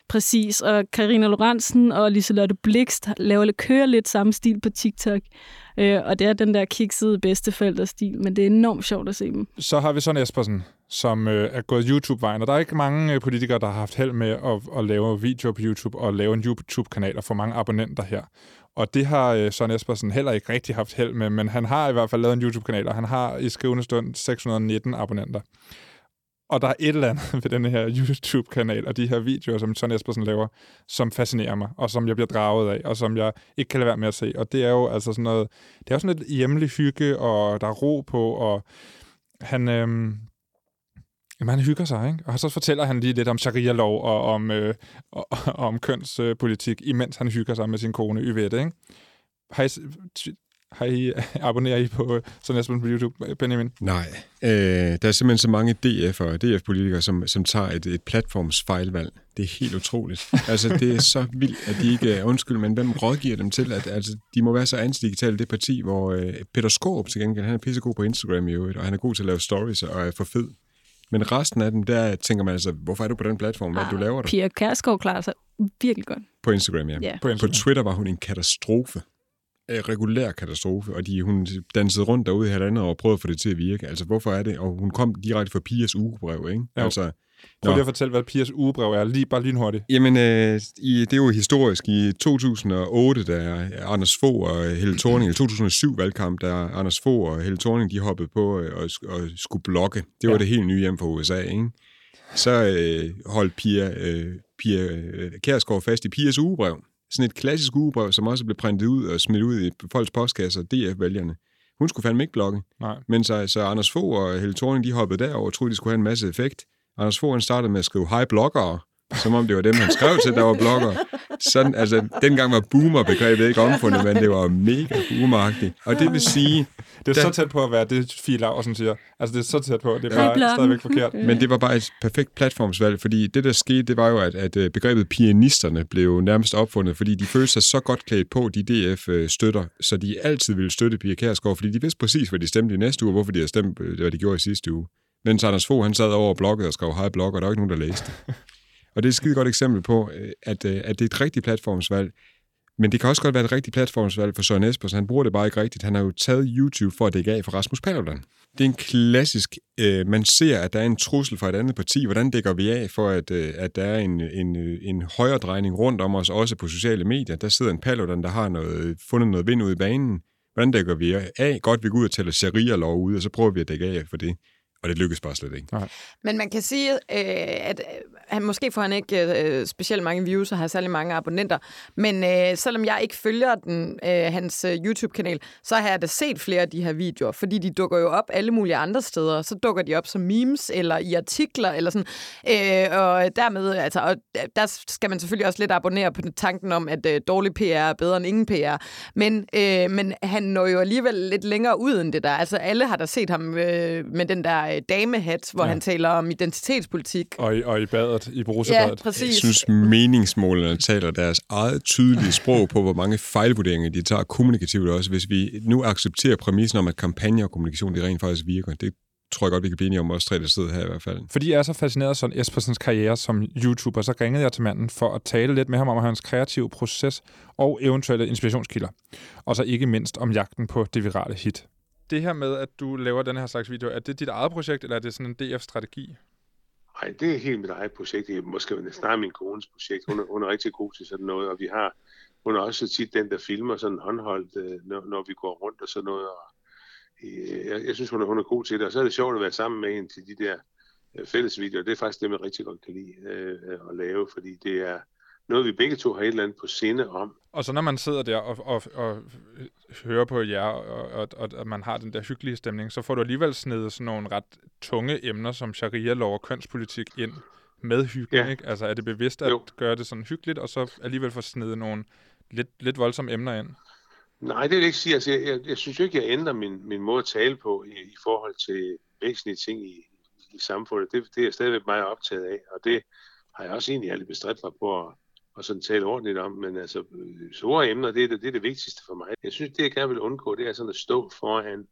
præcis. Og Karina Lorentzen og Liselotte Blikst laver, kører lidt samme stil på TikTok. Øh, og det er den der kiksede bedsteforældrestil, men det er enormt sjovt at se dem. Så har vi Søren Espersen, som øh, er gået YouTube-vejen, og der er ikke mange øh, politikere, der har haft held med at, at lave videoer på YouTube og lave en YouTube-kanal og få mange abonnenter her. Og det har øh, Søren Espersen heller ikke rigtig haft held med, men han har i hvert fald lavet en YouTube-kanal, og han har i skrivende stund 619 abonnenter. Og der er et eller andet ved den her YouTube-kanal og de her videoer, som Søren Espersen laver, som fascinerer mig, og som jeg bliver draget af, og som jeg ikke kan lade være med at se. Og det er jo altså sådan noget, det er jo sådan lidt hjemlig hygge, og der er ro på, og han, øhm, jamen, han hygger sig, ikke? Og så fortæller han lige lidt om sharia-lov og om, øh, og, og om kønspolitik, imens han hygger sig med sin kone Yvette, ikke? Har I, har I abonnerer I på øh, sådan Esben på YouTube, Benjamin? Nej, øh, der er simpelthen så mange DF'ere og DF-politikere, som, som tager et, et platformsfejlvalg. Det er helt utroligt. altså, det er så vildt, at de ikke... øh, Undskyld, men hvem rådgiver dem til, at altså, de må være så antidigitale, det parti, hvor øh, Peter Skåb til gengæld, han er pissegod på Instagram i øvrigt, og han er god til at lave stories og er for fed. Men resten af dem, der tænker man altså, hvorfor er du på den platform? Hvad det, du laver der? Pia Kærsgaard klarer sig virkelig godt. På Instagram, ja. Ja. På På Instagram. Twitter var hun en katastrofe. En regulær katastrofe, og de, hun dansede rundt derude i halvandet og prøvede at få det til at virke. Altså, hvorfor er det? Og hun kom direkte fra Pias ugebrev, ikke? Jo. Altså, Prøv lige at fortælle, hvad Pias ugebrev er, lige bare lynhurtigt. Jamen, øh, i, det er jo historisk. I 2008, da Anders Fogh og Helle Thorning, eller 2007 valgkamp, da Anders Fogh og Helle Thorning, de hoppede på øh, og, og skulle blokke. Det var Ja. det helt nye hjem fra USA, ikke? Så øh, holdt Pia, øh, Pia øh, Kærsgaard fast i Pias ugebrev. Sådan et klassisk ugebrev, som også blev printet ud og smidt ud i folks postkasser, DF-vælgerne. Hun skulle fandme ikke blokke. Nej. Men så, så Anders Fogh og Helle Thorning, de hoppede derover og troede, de skulle have en masse effekt. Anders Fogh han startede med at skrive hej bloggere, som om det var dem, han skrev til, der var bloggere. Sådan, altså, dengang var boomer-begrebet ikke omfundet, men det var mega boomeragtigt. Og det vil sige, Det er Der- så tæt på at være det, Fie Laursen siger. Altså, det er så tæt på. Det er Ja. bare stadigvæk forkert. men det var bare et perfekt platformsvalg, fordi det, der skete, det var jo, at, at øh, begrebet pianisterne blev nærmest opfundet, fordi de følte sig så godt klædt på, de DF-støtter, så de altid ville støtte Pia Kærsgaard, fordi de vidste præcis, hvad de stemte i næste uge, og hvorfor de havde stemt, øh, hvad de gjorde i sidste uge. Mens Anders Fogh, han sad over og bloggede og skrev hej blog, og der var ikke nogen, der læste. Og det er et skide godt eksempel på, øh, at, øh, at det er et rigtigt platformsvalg. Men det kan også godt være et rigtigt platformsvalg for Søren Espersen. Han bruger det bare ikke rigtigt. Han har jo taget YouTube for at dække af for Rasmus Paludan. Det er en klassisk... Øh, man ser, at der er en trussel fra et andet parti. Hvordan dækker vi af for, at, øh, at der er en, en, øh, en højere drejning rundt om os, også på sociale medier? Der sidder en Paludan, der har noget, fundet noget vind ud i banen. Hvordan dækker vi af? Godt, vi går ud og tæller sharia-lov ud, og så prøver vi at dække af for det. Og det lykkes bare slet ikke. Men man kan sige, øh, at han, måske får han ikke øh, specielt mange views og har særlig mange abonnenter, men øh, selvom jeg ikke følger den, øh, hans øh, YouTube-kanal, så har jeg da set flere af de her videoer, fordi de dukker jo op alle mulige andre steder. Så dukker de op som memes eller i artikler eller sådan. Øh, og dermed, altså, og der skal man selvfølgelig også lidt abonnere på den tanken om, at øh, dårlig PR er bedre end ingen PR. Men, øh, men han når jo alligevel lidt længere ud end det der. Altså alle har da set ham øh, med den der øh, damehat, hvor ja. han taler om identitetspolitik. Og i, og i badet badet, i brusebadet. Ja, præcis. Jeg synes, meningsmålene taler deres eget tydelige sprog på, hvor mange fejlvurderinger de tager kommunikativt også. Hvis vi nu accepterer præmissen om, at kampagne og kommunikation det rent faktisk virker, det tror jeg godt, vi kan blive enige om, os tre, der sidder her i hvert fald. Fordi jeg er så fascineret af Søren Espersens karriere som YouTuber, så ringede jeg til manden for at tale lidt med ham om hans kreative proces og eventuelle inspirationskilder. Og så ikke mindst om jagten på det virale hit. Det her med, at du laver den her slags video, er det dit eget projekt, eller er det sådan en DF-strategi? Nej, det er helt mit eget projekt. Det er måske snart min kones projekt. Hun er, hun er rigtig god til sådan noget, og vi har, hun er også tit den, der filmer sådan håndholdt, øh, når, når vi går rundt og sådan noget. Og, øh, jeg, jeg synes, hun er, hun er god til det, og så er det sjovt at være sammen med en til de der øh, fælles videoer. Det er faktisk det, man rigtig godt kan lide øh, at lave, fordi det er noget, vi begge to har et eller andet på sinde om. Og så når man sidder der og, og, og hører på jer, og, og, og, og man har den der hyggelige stemning, så får du alligevel snedet sådan nogle ret tunge emner som sharia-lov og kønspolitik ind med hygge, Ja. ikke? Altså er det bevidst at Jo. gøre det sådan hyggeligt, og så alligevel få snedet nogle lidt, lidt voldsomme emner ind? Nej, det vil jeg ikke sige. Altså, jeg, jeg, jeg synes jo ikke, jeg ændrer min, min måde at tale på i, i forhold til væsentlige ting i, i samfundet. Det, det er jeg stadigvæk meget optaget af, og det har jeg også egentlig aldrig bestræbt mig på at, og sådan tale ordentligt om. Men altså, øh, store emner, det er det, det er det vigtigste for mig. Jeg synes, det jeg gerne vil undgå, det er sådan at stå foran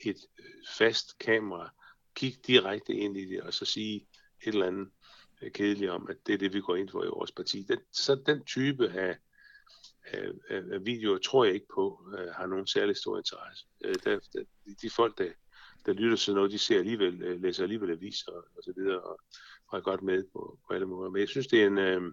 et øh, fast kamera, kigge direkte ind i det, og så sige et eller andet øh, kedeligt om, at det er det, vi går ind for i vores parti. Den, så den type af, af, af, videoer tror jeg ikke på har nogen særlig stor interesse. Øh, der, der, de folk, der, der lytter til noget, de ser alligevel, øh, læser alligevel aviser og, og så videre, og, og er godt med på, på alle måder. Men jeg synes, det er en, øh,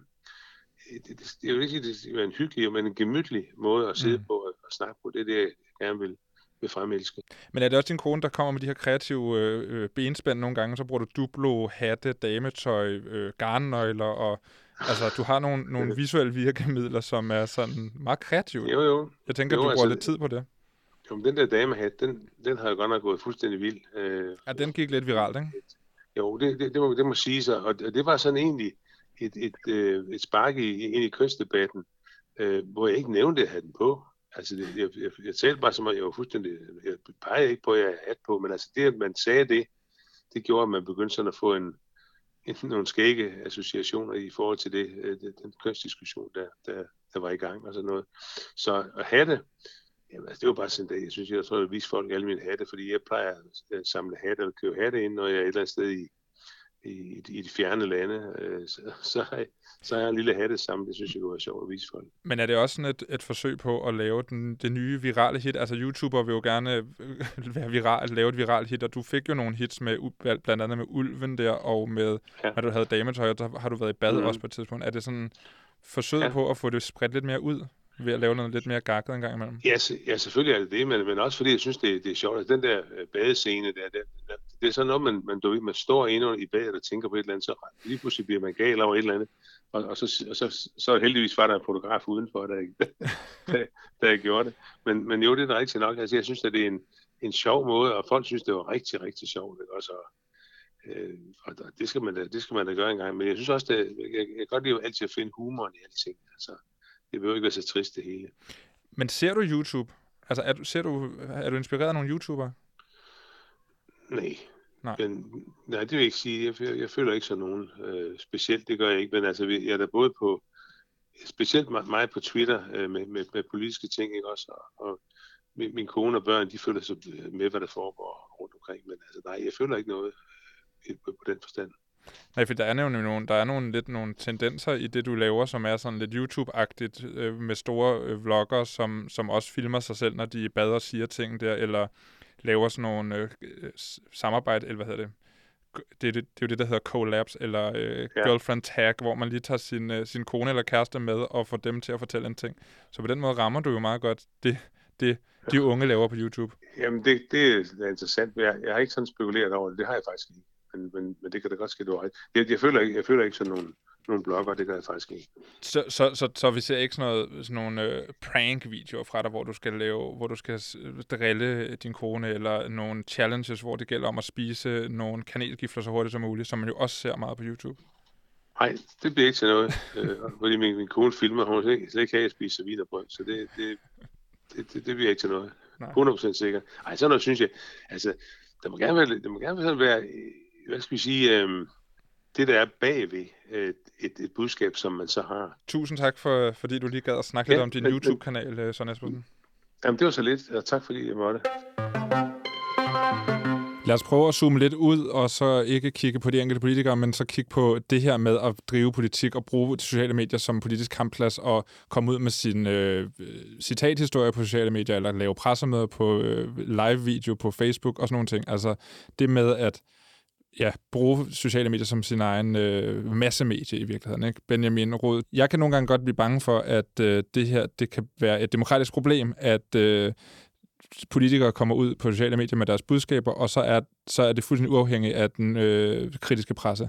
det, det, jeg vil ikke sige, det er en hyggelig, men en gemytlig måde at sidde Mm. på og, og snakke på. Det er det, jeg gerne vil, vil fremelske. Men er det også din kone, der kommer med de her kreative øh, øh, benspænd nogle gange? Så bruger du duplo, hatte, dametøj, øh, garnnøgler, og altså, du har nogle, nogle visuelle virkemidler, som er sådan meget kreative. Jo, jo. Jeg tænker, Jo, du bruger altså- lidt tid på det. jo den der damehat, den, den har jo godt nok gået fuldstændig vild. Øh, Ja, den gik lidt viralt, ikke? Jo, det, det, det, må, det må sige sig. Og det det var sådan egentlig et, et, øh, et spark i, ind i kønsdebatten, øh, hvor jeg ikke nævnte, at jeg havde den på. Altså, det, jeg, jeg, jeg talte bare som, om, jeg var fuldstændig... Jeg pegede ikke på, at jeg havde hat på, men altså det, at man sagde det, det gjorde, at man begyndte sådan at få en, en, nogle skægge associationer i forhold til det, øh, den kønsdiskussion, der, der, der var i gang og sådan noget. Så at hatte, jamen, altså, det var bare sådan, at jeg synes, jeg tror, jeg vise folk alle mine hatte, fordi jeg plejer at samle hatte og købe hatte ind, når jeg er et eller andet sted i, i, i de fjerne lande, øh, så, så, har jeg, så har jeg en lille hatte sammen. Det synes jeg kunne være sjovt at vise folk. Men er det også sådan et, et forsøg på at lave den, det nye virale hit? Altså, YouTuber vil jo gerne øh, være viral, lave et viralt hit, og du fik jo nogle hits med, blandt andet med Ulven der, og med, ja. Når du havde dametøj, og der har du været i bad mm. Også på et tidspunkt. Er det sådan forsøg ja. På at få det spredt lidt mere ud, ved at lave noget lidt mere gakket en gang imellem? Ja, ja selvfølgelig er det det, men, men også fordi jeg synes, det, det er sjovt, at den der øh, badescene der, der, der, det er sådan noget, man, man, du ved, man står inde i badet og tænker på et eller andet, så lige pludselig bliver man gal over et eller andet, og, og, så, og så, så heldigvis var der en fotograf udenfor, der, der, der gjorde det. Men, men jo, det er rigtigt nok. Altså, jeg synes, at det er en, en sjov måde, og folk synes, det var rigtig, rigtig sjovt. Ikke? Også, og, øh, og det skal, man da, det skal man da gøre en gang. Men jeg synes også, det, jeg, jeg kan godt lide altid at finde humoren i alting. Altså, det behøver ikke være så trist det hele. Men ser du YouTube? Altså, er du, ser du, er du inspireret af nogle YouTubere? Nej. Nej. Men, nej, det vil jeg ikke sige. Jeg, jeg, jeg føler ikke sådan nogen øh, specielt, det gør jeg ikke. Men altså, jeg er da både på, specielt mig, på Twitter øh, med, med, med politiske ting, ikke også? Og, og min, min kone og børn, de føler sig med, hvad der foregår rundt omkring. Men altså, nej, jeg føler ikke noget øh, på, på den forstand. Nej, for der er nemlig nogle, der er nogle, lidt nogle tendenser i det, du laver, som er sådan lidt YouTube-agtigt øh, med store øh, vlogger, som, som også filmer sig selv, når de er i bad og siger ting der, eller laver sådan nogle øh, øh, samarbejde, eller hvad hedder det? Det er, det, det er jo det, der hedder collabs, eller øh. Ja. girlfriend tag, hvor man lige tager sin, øh, sin kone eller kæreste med og får dem til at fortælle en ting. Så på den måde rammer du jo meget godt det, det de unge laver på YouTube. Jamen, det, det er interessant. Jeg, jeg har ikke sådan spekuleret over det. Det har jeg faktisk ikke. Men, men, men det kan da godt ske, du har. Jeg, jeg, føler ikke, jeg føler ikke sådan nogle, nogle blogger, det gør jeg faktisk ikke. Så, så, så, så vi ser ikke sådan, noget, sådan nogle øh, prank-videoer fra dig, hvor du skal lave, hvor du skal drille din kone, eller nogle challenges, hvor det gælder om at spise nogle kanelgifler så hurtigt som muligt, som man jo også ser meget på YouTube. Nej, det bliver ikke til noget. øh, fordi min, min kone filmer, hun slet ikke, slet ikke have, at jeg spiser vinerbrød, så det, det, det, det, det bliver ikke til noget. Nej. 100% sikker. Ej, sådan noget synes jeg, altså, der må gerne være, der må gerne sådan være, hvad skal vi sige, øhm, det, der er bagved øh, et, et budskab, som man så har. Tusind tak, for, fordi du lige gad at snakke Ja, lidt om din YouTube-kanal, øh, Søren Espersen. Jamen, det var så lidt, og tak fordi jeg måtte. Lad os prøve at zoome lidt ud, og så ikke kigge på de enkelte politikere, men så kigge på det her med at drive politik og bruge de sociale medier som politisk kampplads og komme ud med sin øh, citathistorie på sociale medier, eller lave pressemøder på øh, live-video på Facebook og sådan nogle ting. Altså det med at ja, bruge sociale medier som sin egen øh, massemedie i virkeligheden. Ikke? Benjamin Rod, jeg kan nogle gange godt blive bange for, at øh, det her det kan være et demokratisk problem, at øh, politikere kommer ud på sociale medier med deres budskaber, og så er, så er det fuldstændig uafhængigt af den øh, kritiske presse.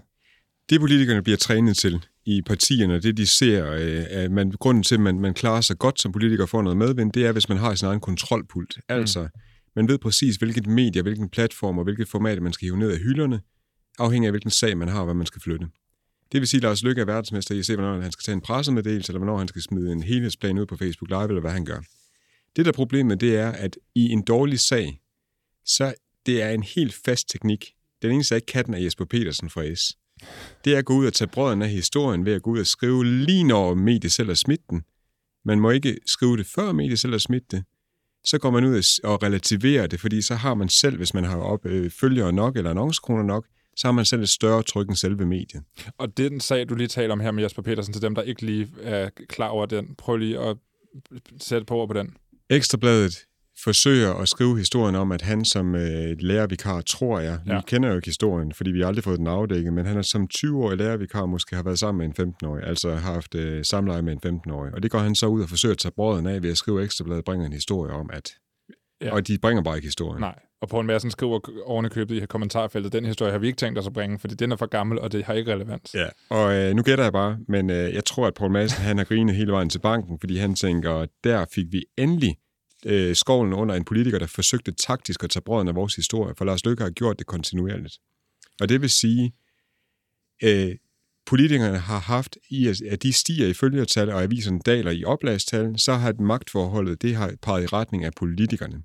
Det politikerne bliver trænet til i partierne, det de ser, øh, at man, grunden til, at man, man klarer sig godt som politiker for noget medvind, det er, hvis man har sin egen kontrolpult. Altså, man ved præcis, hvilket medie, hvilken platform og hvilket format, man skal hive ned af hylderne, afhængig af, hvilken sag man har, og hvad man skal flytte. Det vil sige, at Lars Lykke er verdensmester i at se, hvornår han skal tage en pressemeddelelse, eller hvornår han skal smide en helhedsplan ud på Facebook Live, eller hvad han gør. Det der er problemet, det er, at i en dårlig sag, så det er en helt fast teknik. Den eneste, der ikke kan den, er Jesper Petersen fra S. Det er at gå ud og tage brøden af historien ved at gå ud og skrive lige når mediet selv har smidt den. Man må ikke skrive det før mediet selv har smidt det. Så går man ud og og relativerer det, fordi så har man selv, hvis man har op, øh, følgere nok eller annoncekroner nok, så har man selv et større tryk end selve mediet. Og det er den sag, du lige taler om her med Jesper Petersen, til dem, der ikke lige er klar over den. Prøv lige at sætte på ord på den. Ekstrabladet forsøger at skrive historien om, at han som øh, lærervikar, tror jeg, ja. Vi kender jo ikke historien, fordi vi har aldrig fået den afdækket, men han er som 20-årig lærervikar måske har været sammen med en 15-årig, altså har haft øh, samleje med en 15-årig. Og det går han så ud og forsøger at tage brøden af ved at skrive, Ekstrabladet bringer en historie om, at... Ja. Og de bringer bare ikke historien. Nej. Og Poul Madsen skriver oven i købet i kommentarfeltet, den historie har vi ikke tænkt os at bringe, fordi den er for gammel, og det har ikke relevans. Ja, og øh, nu gætter jeg bare, men øh, jeg tror, at Poul Madsen han har grinet hele vejen til banken, fordi han tænker, der fik vi endelig øh, skovlen under en politiker, der forsøgte taktisk at tage brøden af vores historie, for Lars Løkke har gjort det kontinuerligt. Og det vil sige, øh, politikerne har haft, i at at de stiger i følgertal, og aviserne daler i oplagstal, så har magtforholdet, det har peget i retning af politikerne.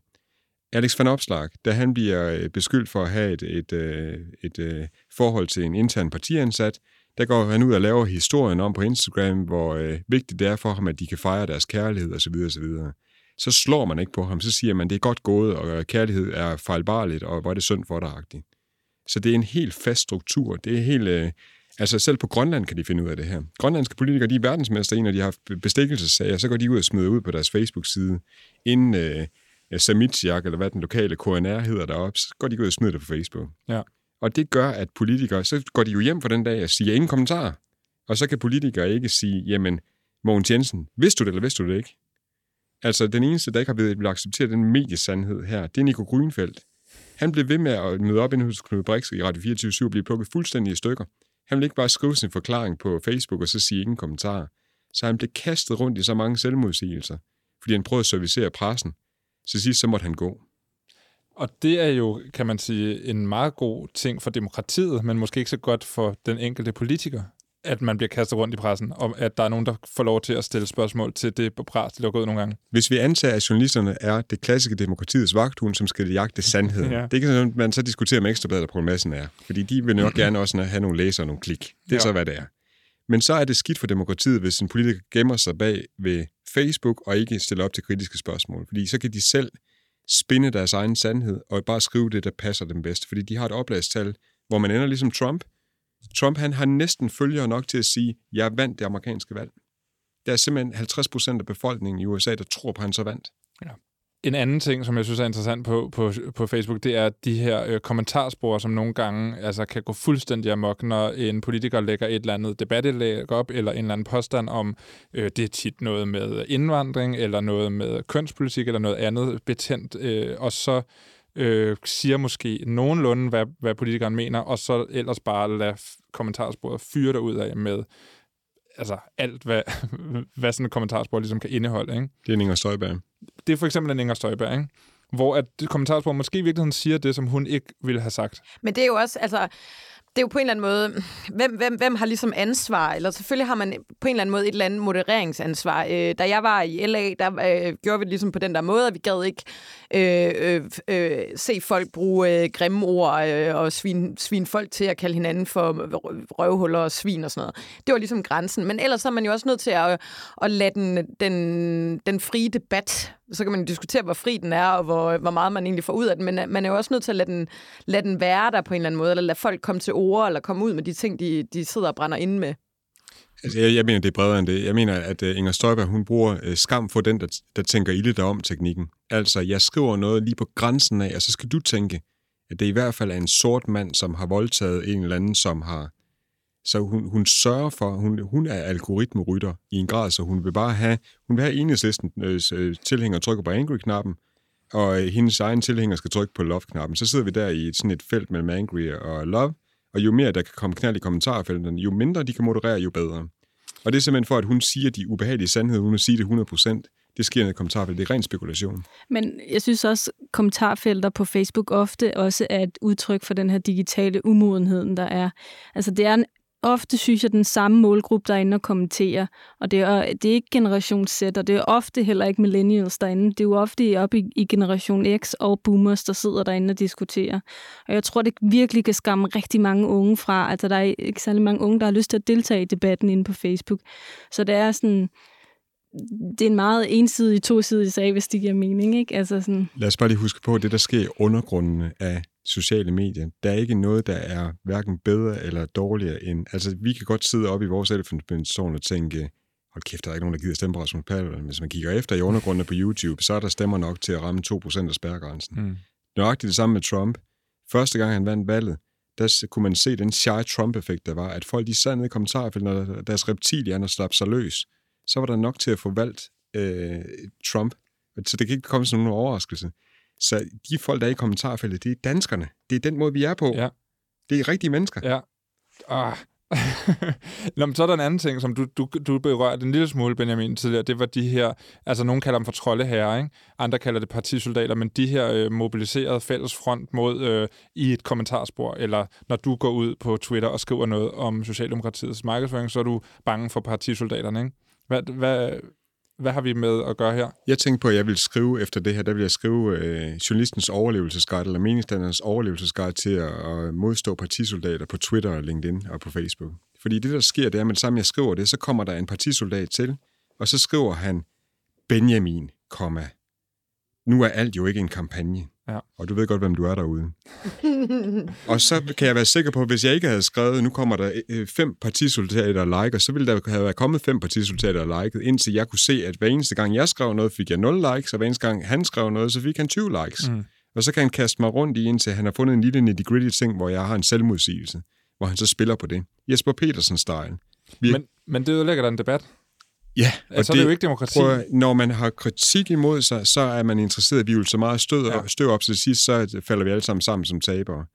Alex van Opslag, da han bliver øh, beskyldt for at have et, et, øh, et, et forhold til en intern partiansat, der går han ud og laver historien om på Instagram, hvor øh, vigtigt det er for ham, at de kan fejre deres kærlighed osv. osv. Så slår man ikke på ham, så siger man, det er godt gået, og kærlighed er fejlbarligt, og hvor er det synd for dig -agtigt. Så det er en helt fast struktur. Det er helt... Øh, altså selv på Grønland kan de finde ud af det her. Grønlandske politikere, de er verdensmester i, når de har haft bestikkelsessager, så går de ud og smider ud på deres Facebook-side, inden øh, Samitsjak, eller hvad den lokale KNR hedder deroppe, så går de ud og smider det på Facebook. Ja. Og det gør, at politikere, så går de jo hjem for den dag og siger ingen kommentarer. Og så kan politikere ikke sige, jamen, Mogens Jensen, vidste du det, eller vidste du det ikke? Altså, den eneste, der ikke har blevet accepteret den mediesandhed her, det er Nico Grønfeldt. Han blev ved med at møde op inde hos Knud Brix i Radio 24 og blive plukket fuldstændig i stykker. Han ville ikke bare skrive sin forklaring på Facebook og så sige ingen kommentarer. Så han blev kastet rundt i så mange selvmodsigelser, fordi han prøvede at servicere pressen. Så sidst så måtte han gå. Og det er jo, kan man sige, en meget god ting for demokratiet, men måske ikke så godt for den enkelte politiker, at man bliver kastet rundt i pressen, og at der er nogen, der får lov til at stille spørgsmål til det pres, der lukker ud nogle gange. Hvis vi antager, at journalisterne er det klassiske demokratiets vagthund, som skal jagte sandheden, Ja. det kan man så diskutere med Ekstrabladet og Poul Madsen er. Fordi de vil nok gerne også have nogle læsere og nogle klik. Det er Ja. så, hvad det er. Men så er det skidt for demokratiet, hvis en politiker gemmer sig bag ved Facebook og ikke stiller op til kritiske spørgsmål. Fordi så kan de selv spinde deres egen sandhed og bare skrive det, der passer dem bedst. Fordi de har et oplagstal, hvor man ender ligesom Trump. Trump han har næsten følgere nok til at sige, jeg vandt det amerikanske valg. Der er simpelthen 50 procent af befolkningen i USA, der tror på, at han så vandt. En anden ting, som jeg synes er interessant på, på, på Facebook, det er de her øh, kommentarspor, som nogle gange altså, kan gå fuldstændig amok, når en politiker lægger et eller andet debatindlæg op, eller en eller anden påstand om, øh, det er tit noget med indvandring, eller noget med kønspolitik, eller noget andet betændt, øh, og så øh, siger måske nogenlunde, hvad, hvad politikeren mener, og så ellers bare lade kommentarsporet fyre derud af med altså alt, hvad, hvad sådan et kommentarspor ligesom kan indeholde. Ikke? Det er en Inger Støjberg. det er for eksempel en Inger Støjberg, ikke? hvor at det kommentarspor måske i virkeligheden siger det, som hun ikke ville have sagt. Men det er jo også, altså, det er jo på en eller anden måde, hvem, hvem, hvem har ligesom ansvar? Eller selvfølgelig har man på en eller anden måde et eller andet modereringsansvar. Øh, da jeg var i LA, der øh, gjorde vi det ligesom på den der måde, at vi gad ikke øh, øh, øh, se folk bruge øh, grimme ord øh, og svine, svine folk til at kalde hinanden for røvhuller og svin og sådan noget. Det var ligesom grænsen. Men ellers er man jo også nødt til at, at lade den, den, den frie debat så kan man diskutere, hvor fri den er, og hvor, hvor meget man egentlig får ud af den, men øh, man er jo også nødt til at lade den, lade den være der på en eller anden måde, eller lade folk komme til ord, eller komme ud med de ting, de, de sidder og brænder inde med. Altså, jeg, jeg mener, det er bredere end det. Jeg mener, at uh, Inger Støjberg, hun bruger uh, skam for den, der, der tænker ilde derom teknikken. Altså, jeg skriver noget lige på grænsen af, og så skal du tænke, at det i hvert fald er en sort mand, som har voldtaget en eller anden, som har så hun, hun sørger for, hun, hun er algoritmerytter i en grad, så hun vil bare have, hun vil have enhedslisten øh, tilhænger trykker på angry-knappen, og øh, hendes egen tilhænger skal trykke på love-knappen. Så sidder vi der i sådan et felt mellem angry og love, og jo mere der kan komme knald i kommentarfeltene, jo mindre de kan moderere, jo bedre. Og det er simpelthen for, at hun siger de ubehagelige sandheder, hun siger det 100%. Det sker i kommentarfelt. Det er ren spekulation. Men jeg synes også, kommentarfelter på Facebook ofte også er et udtryk for den her digitale umodenhed, der er. Altså det er en ofte synes jeg, den samme målgruppe, der er inde og kommenterer. Og det er, det er ikke generation Z, og det er ofte heller ikke millennials derinde. Det er jo ofte op i, i generation X og boomers, der sidder derinde og diskuterer. Og jeg tror, det virkelig kan skamme rigtig mange unge fra. Altså, der er ikke særlig mange unge, der har lyst til at deltage i debatten inde på Facebook. Så det er sådan det er en meget ensidig, tosidig sag, hvis det giver mening. Ikke? Altså sådan... Lad os bare lige huske på, at det, der sker i undergrunden af sociale medier, der er ikke noget, der er hverken bedre eller dårligere end... Altså, vi kan godt sidde oppe i vores elefantbindsovn og tænke, hold kæft, der er ikke nogen, der gider stemme på Rasmus Paludan. Men hvis man kigger efter i undergrunden på YouTube, så er der stemmer nok til at ramme 2% af spærregrænsen. Mm. Nøjagtigt det samme med Trump. Første gang han vandt valget, der kunne man se den shy Trump-effekt, der var, at folk de sad nede i kommentarfeltet, når deres reptilianer slap sig løs, så var der nok til at få valgt øh, Trump. Så det kan ikke komme som nogen overraskelse. Så de folk, der er i kommentarfeltet, det er danskerne. Det er den måde, vi er på. Ja. Det er rigtige mennesker. Ja. Ah. Nå, men så er der en anden ting, som du, du, du berørte en lille smule, Benjamin, tidligere. Det var de her, altså nogen kalder dem for troldeherrer, ikke? andre kalder det partisoldater, men de her øh, mobiliserede fælles front mod øh, i et kommentarspor, eller når du går ud på Twitter og skriver noget om Socialdemokratiets markedsføring, så er du bange for partisoldaterne, ikke? Hvad, hvad, hvad har vi med at gøre her? Jeg tænkte på, at jeg vil skrive efter det her, der vil jeg skrive øh, journalistens overlevelsesguide, eller meningsdannernes overlevelsesguide til at, at modstå partisoldater på Twitter, og LinkedIn og på Facebook. Fordi det, der sker, det er, at med det samme jeg skriver det, så kommer der en partisoldat til, og så skriver han Benjamin, komma. Nu er alt jo ikke en kampagne. Ja. Og du ved godt, hvem du er derude. og så kan jeg være sikker på, at hvis jeg ikke havde skrevet, nu kommer der øh, fem partisoldater og liker, så ville der have været kommet fem partisoldater og liket, indtil jeg kunne se, at hver eneste gang jeg skrev noget, fik jeg 0 likes, og hver eneste gang han skrev noget, så fik han 20 likes. Mm. Og så kan han kaste mig rundt i, indtil han har fundet en lille nitty-gritty ting, hvor jeg har en selvmodsigelse, hvor han så spiller på det. Jesper Petersen-style. Vi... Men, men det ødelægger da en debat. Ja, og altså, det, det er jo ikke demokrati. Prøv, når man har kritik imod sig, så er man interesseret i, at vi vil så meget stød, ja. støv op til sidst, så falder vi alle sammen sammen som tabere.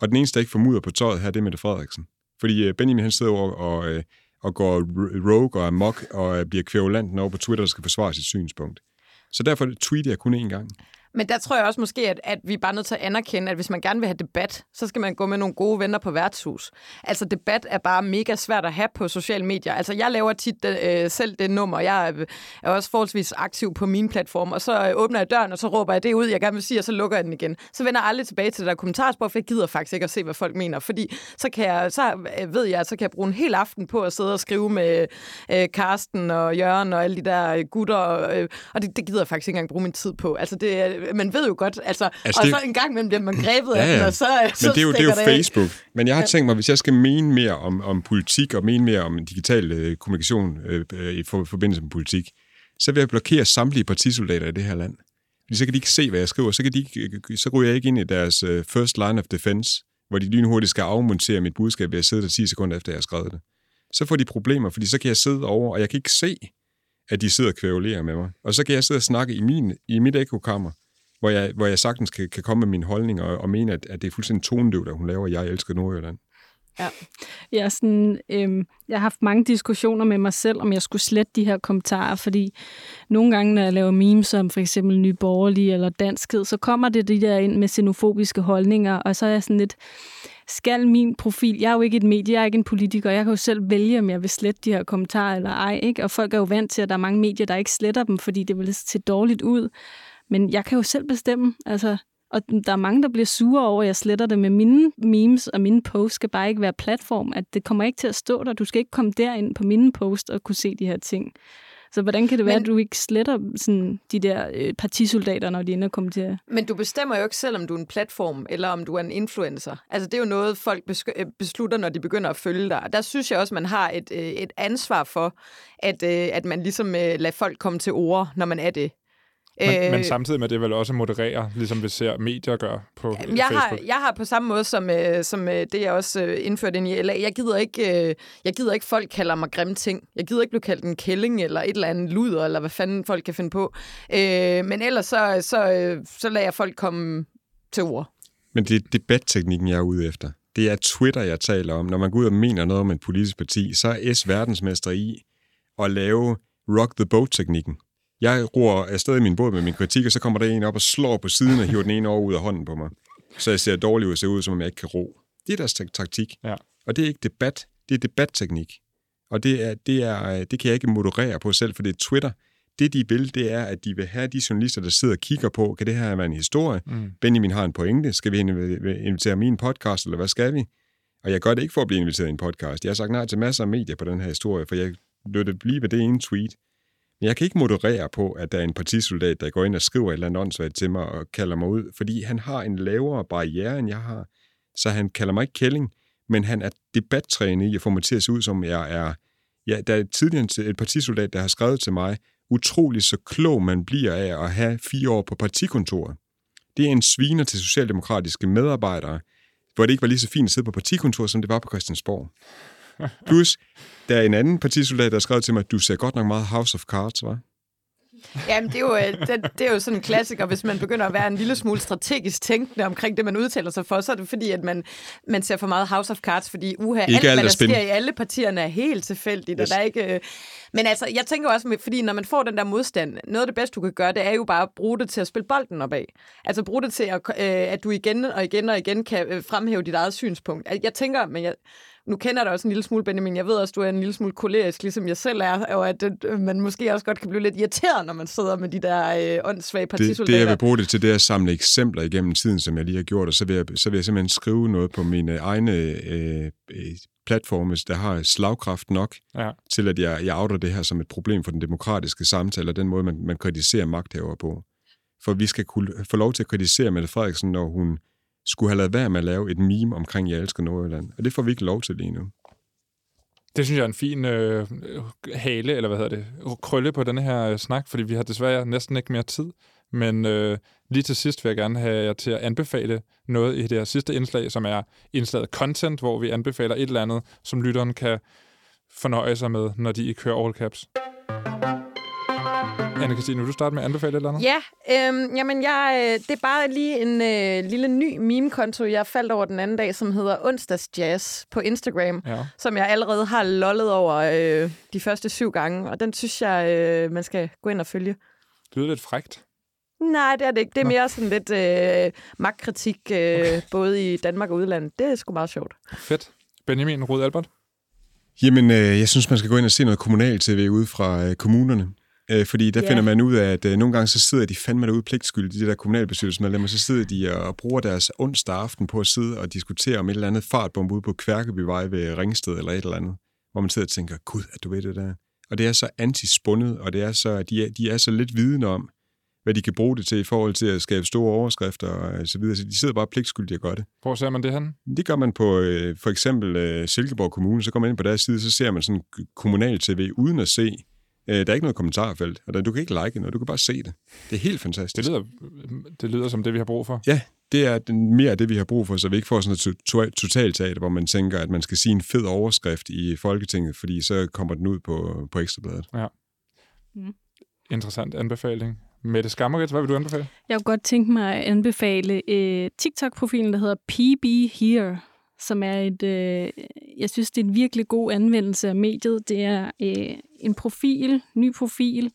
Og den eneste, der ikke får mudder på tøjet her, det er Mette Frederiksen. Fordi øh, Benjamin han sidder og, og, øh, og går rogue og amok og øh, bliver kvævulant over på Twitter, der skal forsvare sit synspunkt. Så derfor tweeter jeg kun én gang. Men der tror jeg også måske, at, at vi er bare nødt til at anerkende, at hvis man gerne vil have debat, så skal man gå med nogle gode venner på værtshus. Altså debat er bare mega svært at have på sociale medier. Altså jeg laver tit øh, selv det nummer. Jeg er, øh, er også forholdsvis aktiv på min platform, og så øh, åbner jeg døren, og så råber jeg det ud, jeg gerne vil sige, og så lukker jeg den igen. Så vender jeg aldrig tilbage til det der kommentarspor, for jeg gider faktisk ikke at se, hvad folk mener. Fordi så, kan jeg, så øh, ved jeg, så kan jeg bruge en hel aften på at sidde og skrive med øh, Karsten og Jørgen og alle de der øh, gutter, øh, og det, det gider jeg faktisk ikke engang bruge min tid på. Altså det, man ved jo godt, altså, altså og det... så en gang imellem bliver man grebet ja, ja. af den, og så, Men så det er jo, det er jo Facebook. Men jeg har tænkt mig, hvis jeg skal mene mere om, om politik, og mene mere om digital øh, kommunikation øh, øh, i for, forbindelse med politik, så vil jeg blokere samtlige partisoldater i det her land. Fordi så kan de ikke se, hvad jeg skriver. Så, kan de ikke, så ryger jeg ikke ind i deres uh, first line of defense, hvor de lynhurtigt skal afmontere mit budskab ved at sidde der 10 sekunder efter, jeg har skrevet det. Så får de problemer, fordi så kan jeg sidde over, og jeg kan ikke se, at de sidder og kvævlerer med mig. Og så kan jeg sidde og snakke i, min, i mit ekokammer, hvor jeg, hvor jeg sagtens kan, kan komme med min holdning og, og mene, at, at det er fuldstændig tonedøvt, at hun laver Jeg elsker Nordjylland. Ja, jeg, sådan, øhm, jeg har haft mange diskussioner med mig selv, om jeg skulle slette de her kommentarer, fordi nogle gange, når jeg laver memes om for eksempel Nye Borgerlige eller Danskhed, så kommer det de der ind med xenofobiske holdninger, og så er jeg sådan lidt, skal min profil, jeg er jo ikke et medie, jeg er ikke en politiker, jeg kan jo selv vælge, om jeg vil slette de her kommentarer eller ej, ikke? Og folk er jo vant til, at der er mange medier, der ikke sletter dem, fordi det vil se dårligt ud. Men jeg kan jo selv bestemme, altså, og der er mange, der bliver sure over, at jeg sletter det med mine memes og mine posts skal bare ikke være platform. At det kommer ikke til at stå der. Du skal ikke komme derind på mine posts og kunne se de her ting. Så hvordan kan det være, Men, at du ikke sletter sådan, de der øh, partisoldater, når de ender kommer til Men du bestemmer jo ikke selv, om du er en platform, eller om du er en influencer. Altså, det er jo noget, folk øh, beslutter, når de begynder at følge dig. Der synes jeg også, man har et, øh, et ansvar for, at, at man ligesom lader folk komme til ord, når man er det. Men, øh, men samtidig med det vel også moderere, ligesom vi ser medier gøre på jeg Facebook. Har, jeg har på samme måde som, øh, som øh, det, jeg også øh, indførte ind i LA. Jeg gider, ikke, øh, jeg gider ikke, folk kalder mig grimme ting. Jeg gider ikke blive kaldt en kælling eller et eller andet luder, eller hvad fanden folk kan finde på. Øh, men ellers så, så, øh, så lader jeg folk komme til ord. Men det er debatteknikken, jeg er ude efter. Det er Twitter, jeg taler om. Når man går ud og mener noget om et politisk parti, så er S verdensmester i at lave rock the boat-teknikken. Jeg roer afsted i min båd med min kritik, og så kommer der en op og slår på siden og hiver den ene over ud af hånden på mig. Så jeg ser dårlig ud og ser ud, som om jeg ikke kan ro. Det er deres taktik. Ja. Og det er ikke debat, det er debatteknik. Og det, er, det, er, det kan jeg ikke moderere på selv, for det er Twitter. Det, de vil, det er, at de vil have de journalister, der sidder og kigger på, kan det her være en historie? Mm. Benjamin har en pointe. Skal vi invitere min podcast, eller hvad skal vi? Og jeg gør det ikke for at blive inviteret i en podcast. Jeg har sagt nej til masser af medier på den her historie, for jeg lød det blive ved det ene tweet. Men jeg kan ikke moderere på, at der er en partisoldat, der går ind og skriver et eller andet åndssvagt til mig og kalder mig ud, fordi han har en lavere barriere, end jeg har. Så han kalder mig ikke kælling, men han er debattrænet i at få mig til at se ud, som jeg er. Ja, der er tidligere et partisoldat, der har skrevet til mig, utrolig så klog man bliver af at have fire år på partikontoret. Det er en sviner til socialdemokratiske medarbejdere, hvor det ikke var lige så fint at sidde på partikontoret, som det var på Christiansborg. Plus, der er en anden partisoldat, der har skrevet til mig, at du ser godt nok meget House of Cards, var? Jamen, det er, jo, øh, det, det er jo sådan en klassiker, hvis man begynder at være en lille smule strategisk tænkende omkring det, man udtaler sig for, så er det fordi, at man, man ser for meget House of Cards, fordi uha, alt, alt, hvad der sker i alle partierne er helt tilfældigt, yes. og der er ikke... Øh, men altså, jeg tænker også, fordi når man får den der modstand, noget af det bedste, du kan gøre, det er jo bare at bruge det til at spille bolden opad. Altså bruge det til, at, øh, at du igen og igen og igen kan fremhæve dit eget synspunkt. Jeg tænker, men jeg, nu kender dig også en lille smule, Benjamin. Jeg ved også, du er en lille smule kolerisk, ligesom jeg selv er, og at øh, man måske også godt kan blive lidt irriteret, når man sidder med de der øh, åndssvage partisoldater. Det, det, jeg vil bruge det til, det er at samle eksempler igennem tiden, som jeg lige har gjort, og så vil jeg, så vil jeg simpelthen skrive noget på mine egne øh, øh platforme, der har slagkraft nok ja. til, at jeg, jeg outer det her som et problem for den demokratiske samtale, og den måde, man, man kritiserer magthaver på. For vi skal kunne få lov til at kritisere Mette Frederiksen, når hun skulle have lavet være med at lave et meme omkring Jeg elsker Nordjylland. Og det får vi ikke lov til lige nu. Det synes jeg er en fin øh, øh, hale, eller hvad hedder det, krølle på denne her øh, snak, fordi vi har desværre næsten ikke mere tid. Men øh, lige til sidst vil jeg gerne have jer til at anbefale noget i det her sidste indslag, som er indslaget content, hvor vi anbefaler et eller andet, som lytteren kan fornøje sig med, når de kører all caps anne Christine, vil du starte med at anbefale et eller andet? Ja, øhm, jamen jeg, øh, det er bare lige en øh, lille ny meme-konto, jeg faldt over den anden dag, som hedder Onsdags Jazz på Instagram, ja. som jeg allerede har lollet over øh, de første syv gange, og den synes jeg, øh, man skal gå ind og følge. Det lyder lidt frægt. Nej, det er det ikke. Det er Nå. mere sådan lidt øh, magtkritik, øh, okay. både i Danmark og udlandet. Det er sgu meget sjovt. Fedt. Benjamin Rud Albert? Jamen, øh, jeg synes, man skal gå ind og se noget kommunal-tv ude fra øh, kommunerne. Øh, fordi der yeah. finder man ud af, at øh, nogle gange så sidder de fandme derude pligtskyldige, de der kommunalbestyrelsesmedlemmer, så sidder de og bruger deres onsdag aften på at sidde og diskutere om et eller andet fartbombe ude på Kværkebyvej ved Ringsted eller et eller andet, hvor man sidder og tænker, gud, at du ved det der. Og det er så antispundet, og det er så, de, er, de er så lidt vidne om, hvad de kan bruge det til i forhold til at skabe store overskrifter og så videre. Så de sidder bare pligtskyldige og gør det. Hvor ser man det hen? Det gør man på øh, for eksempel øh, Silkeborg Kommune. Så går man ind på deres side, så ser man sådan kommunal tv uden at se Øh, der er ikke noget kommentarfelt, og der, du kan ikke like noget, du kan bare se det. Det er helt fantastisk. Det lyder, det lyder som det, vi har brug for. Ja, det er mere af det, vi har brug for, så vi ikke får sådan et totalteater, hvor man tænker, at man skal sige en fed overskrift i Folketinget, fordi så kommer den ud på, på Ekstrabladet. Ja. Mm. Interessant anbefaling. Mette Skammerit, hvad vil du anbefale? Jeg kunne godt tænke mig at anbefale øh, TikTok-profilen, der hedder PB Here som er et, øh, jeg synes, det er en virkelig god anvendelse af mediet. Det er øh, en profil, ny profil,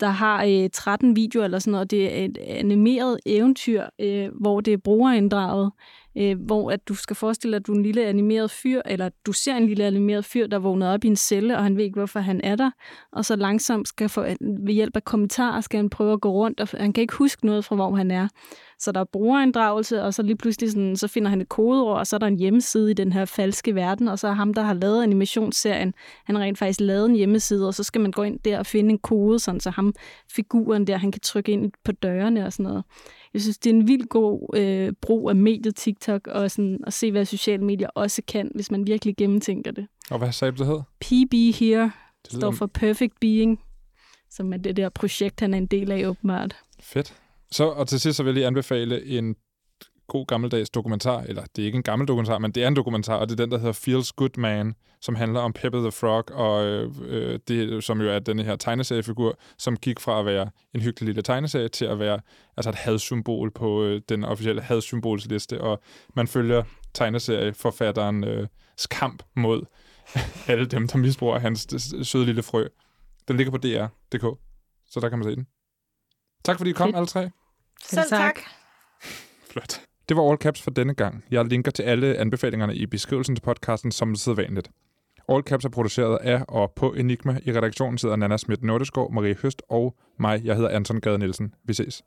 der har øh, 13 videoer eller sådan noget. Det er et animeret eventyr, øh, hvor det er brugerinddraget øh, hvor at du skal forestille dig, at du er en lille animeret fyr, eller du ser en lille animeret fyr, der vågner op i en celle, og han ved ikke, hvorfor han er der, og så langsomt skal få, øh, ved hjælp af kommentarer skal han prøve at gå rundt, og han kan ikke huske noget fra, hvor han er. Så der er brugerinddragelse, og så lige pludselig sådan, så finder han et kodeord, og så er der en hjemmeside i den her falske verden, og så er ham, der har lavet animationsserien, han har rent faktisk lavet en hjemmeside, og så skal man gå ind der og finde en kode, sådan, så ham, figuren der, han kan trykke ind på dørene og sådan noget. Jeg synes, det er en vild god øh, brug af mediet TikTok, og sådan, at se, hvad sociale medier også kan, hvis man virkelig gennemtænker det. Og hvad sagde du, det hed? PB Here Det står for Perfect Being, som er det der projekt, han er en del af åbenbart. Fedt. Så, og til sidst så vil jeg lige anbefale en god gammeldags dokumentar, eller det er ikke en gammel dokumentar, men det er en dokumentar, og det er den, der hedder Feels Good Man, som handler om Peppe the Frog, og øh, det, som jo er den her tegneseriefigur, som gik fra at være en hyggelig lille tegneserie til at være altså et hadsymbol på øh, den officielle hadsymbolsliste, og man følger tegneserieforfatteren øh, kamp mod alle dem, der misbruger hans søde lille frø. Den ligger på DR.dk, så der kan man se den. Tak fordi I kom, Fedt. alle tre. Selv tak. Flot. Det var All Caps for denne gang. Jeg linker til alle anbefalingerne i beskrivelsen til podcasten som sædvanligt. All Caps er produceret af og på Enigma. I redaktionen sidder Nana Schmidt Nordeskov, Marie Høst og mig. Jeg hedder Anton Gade Nielsen. Vi ses.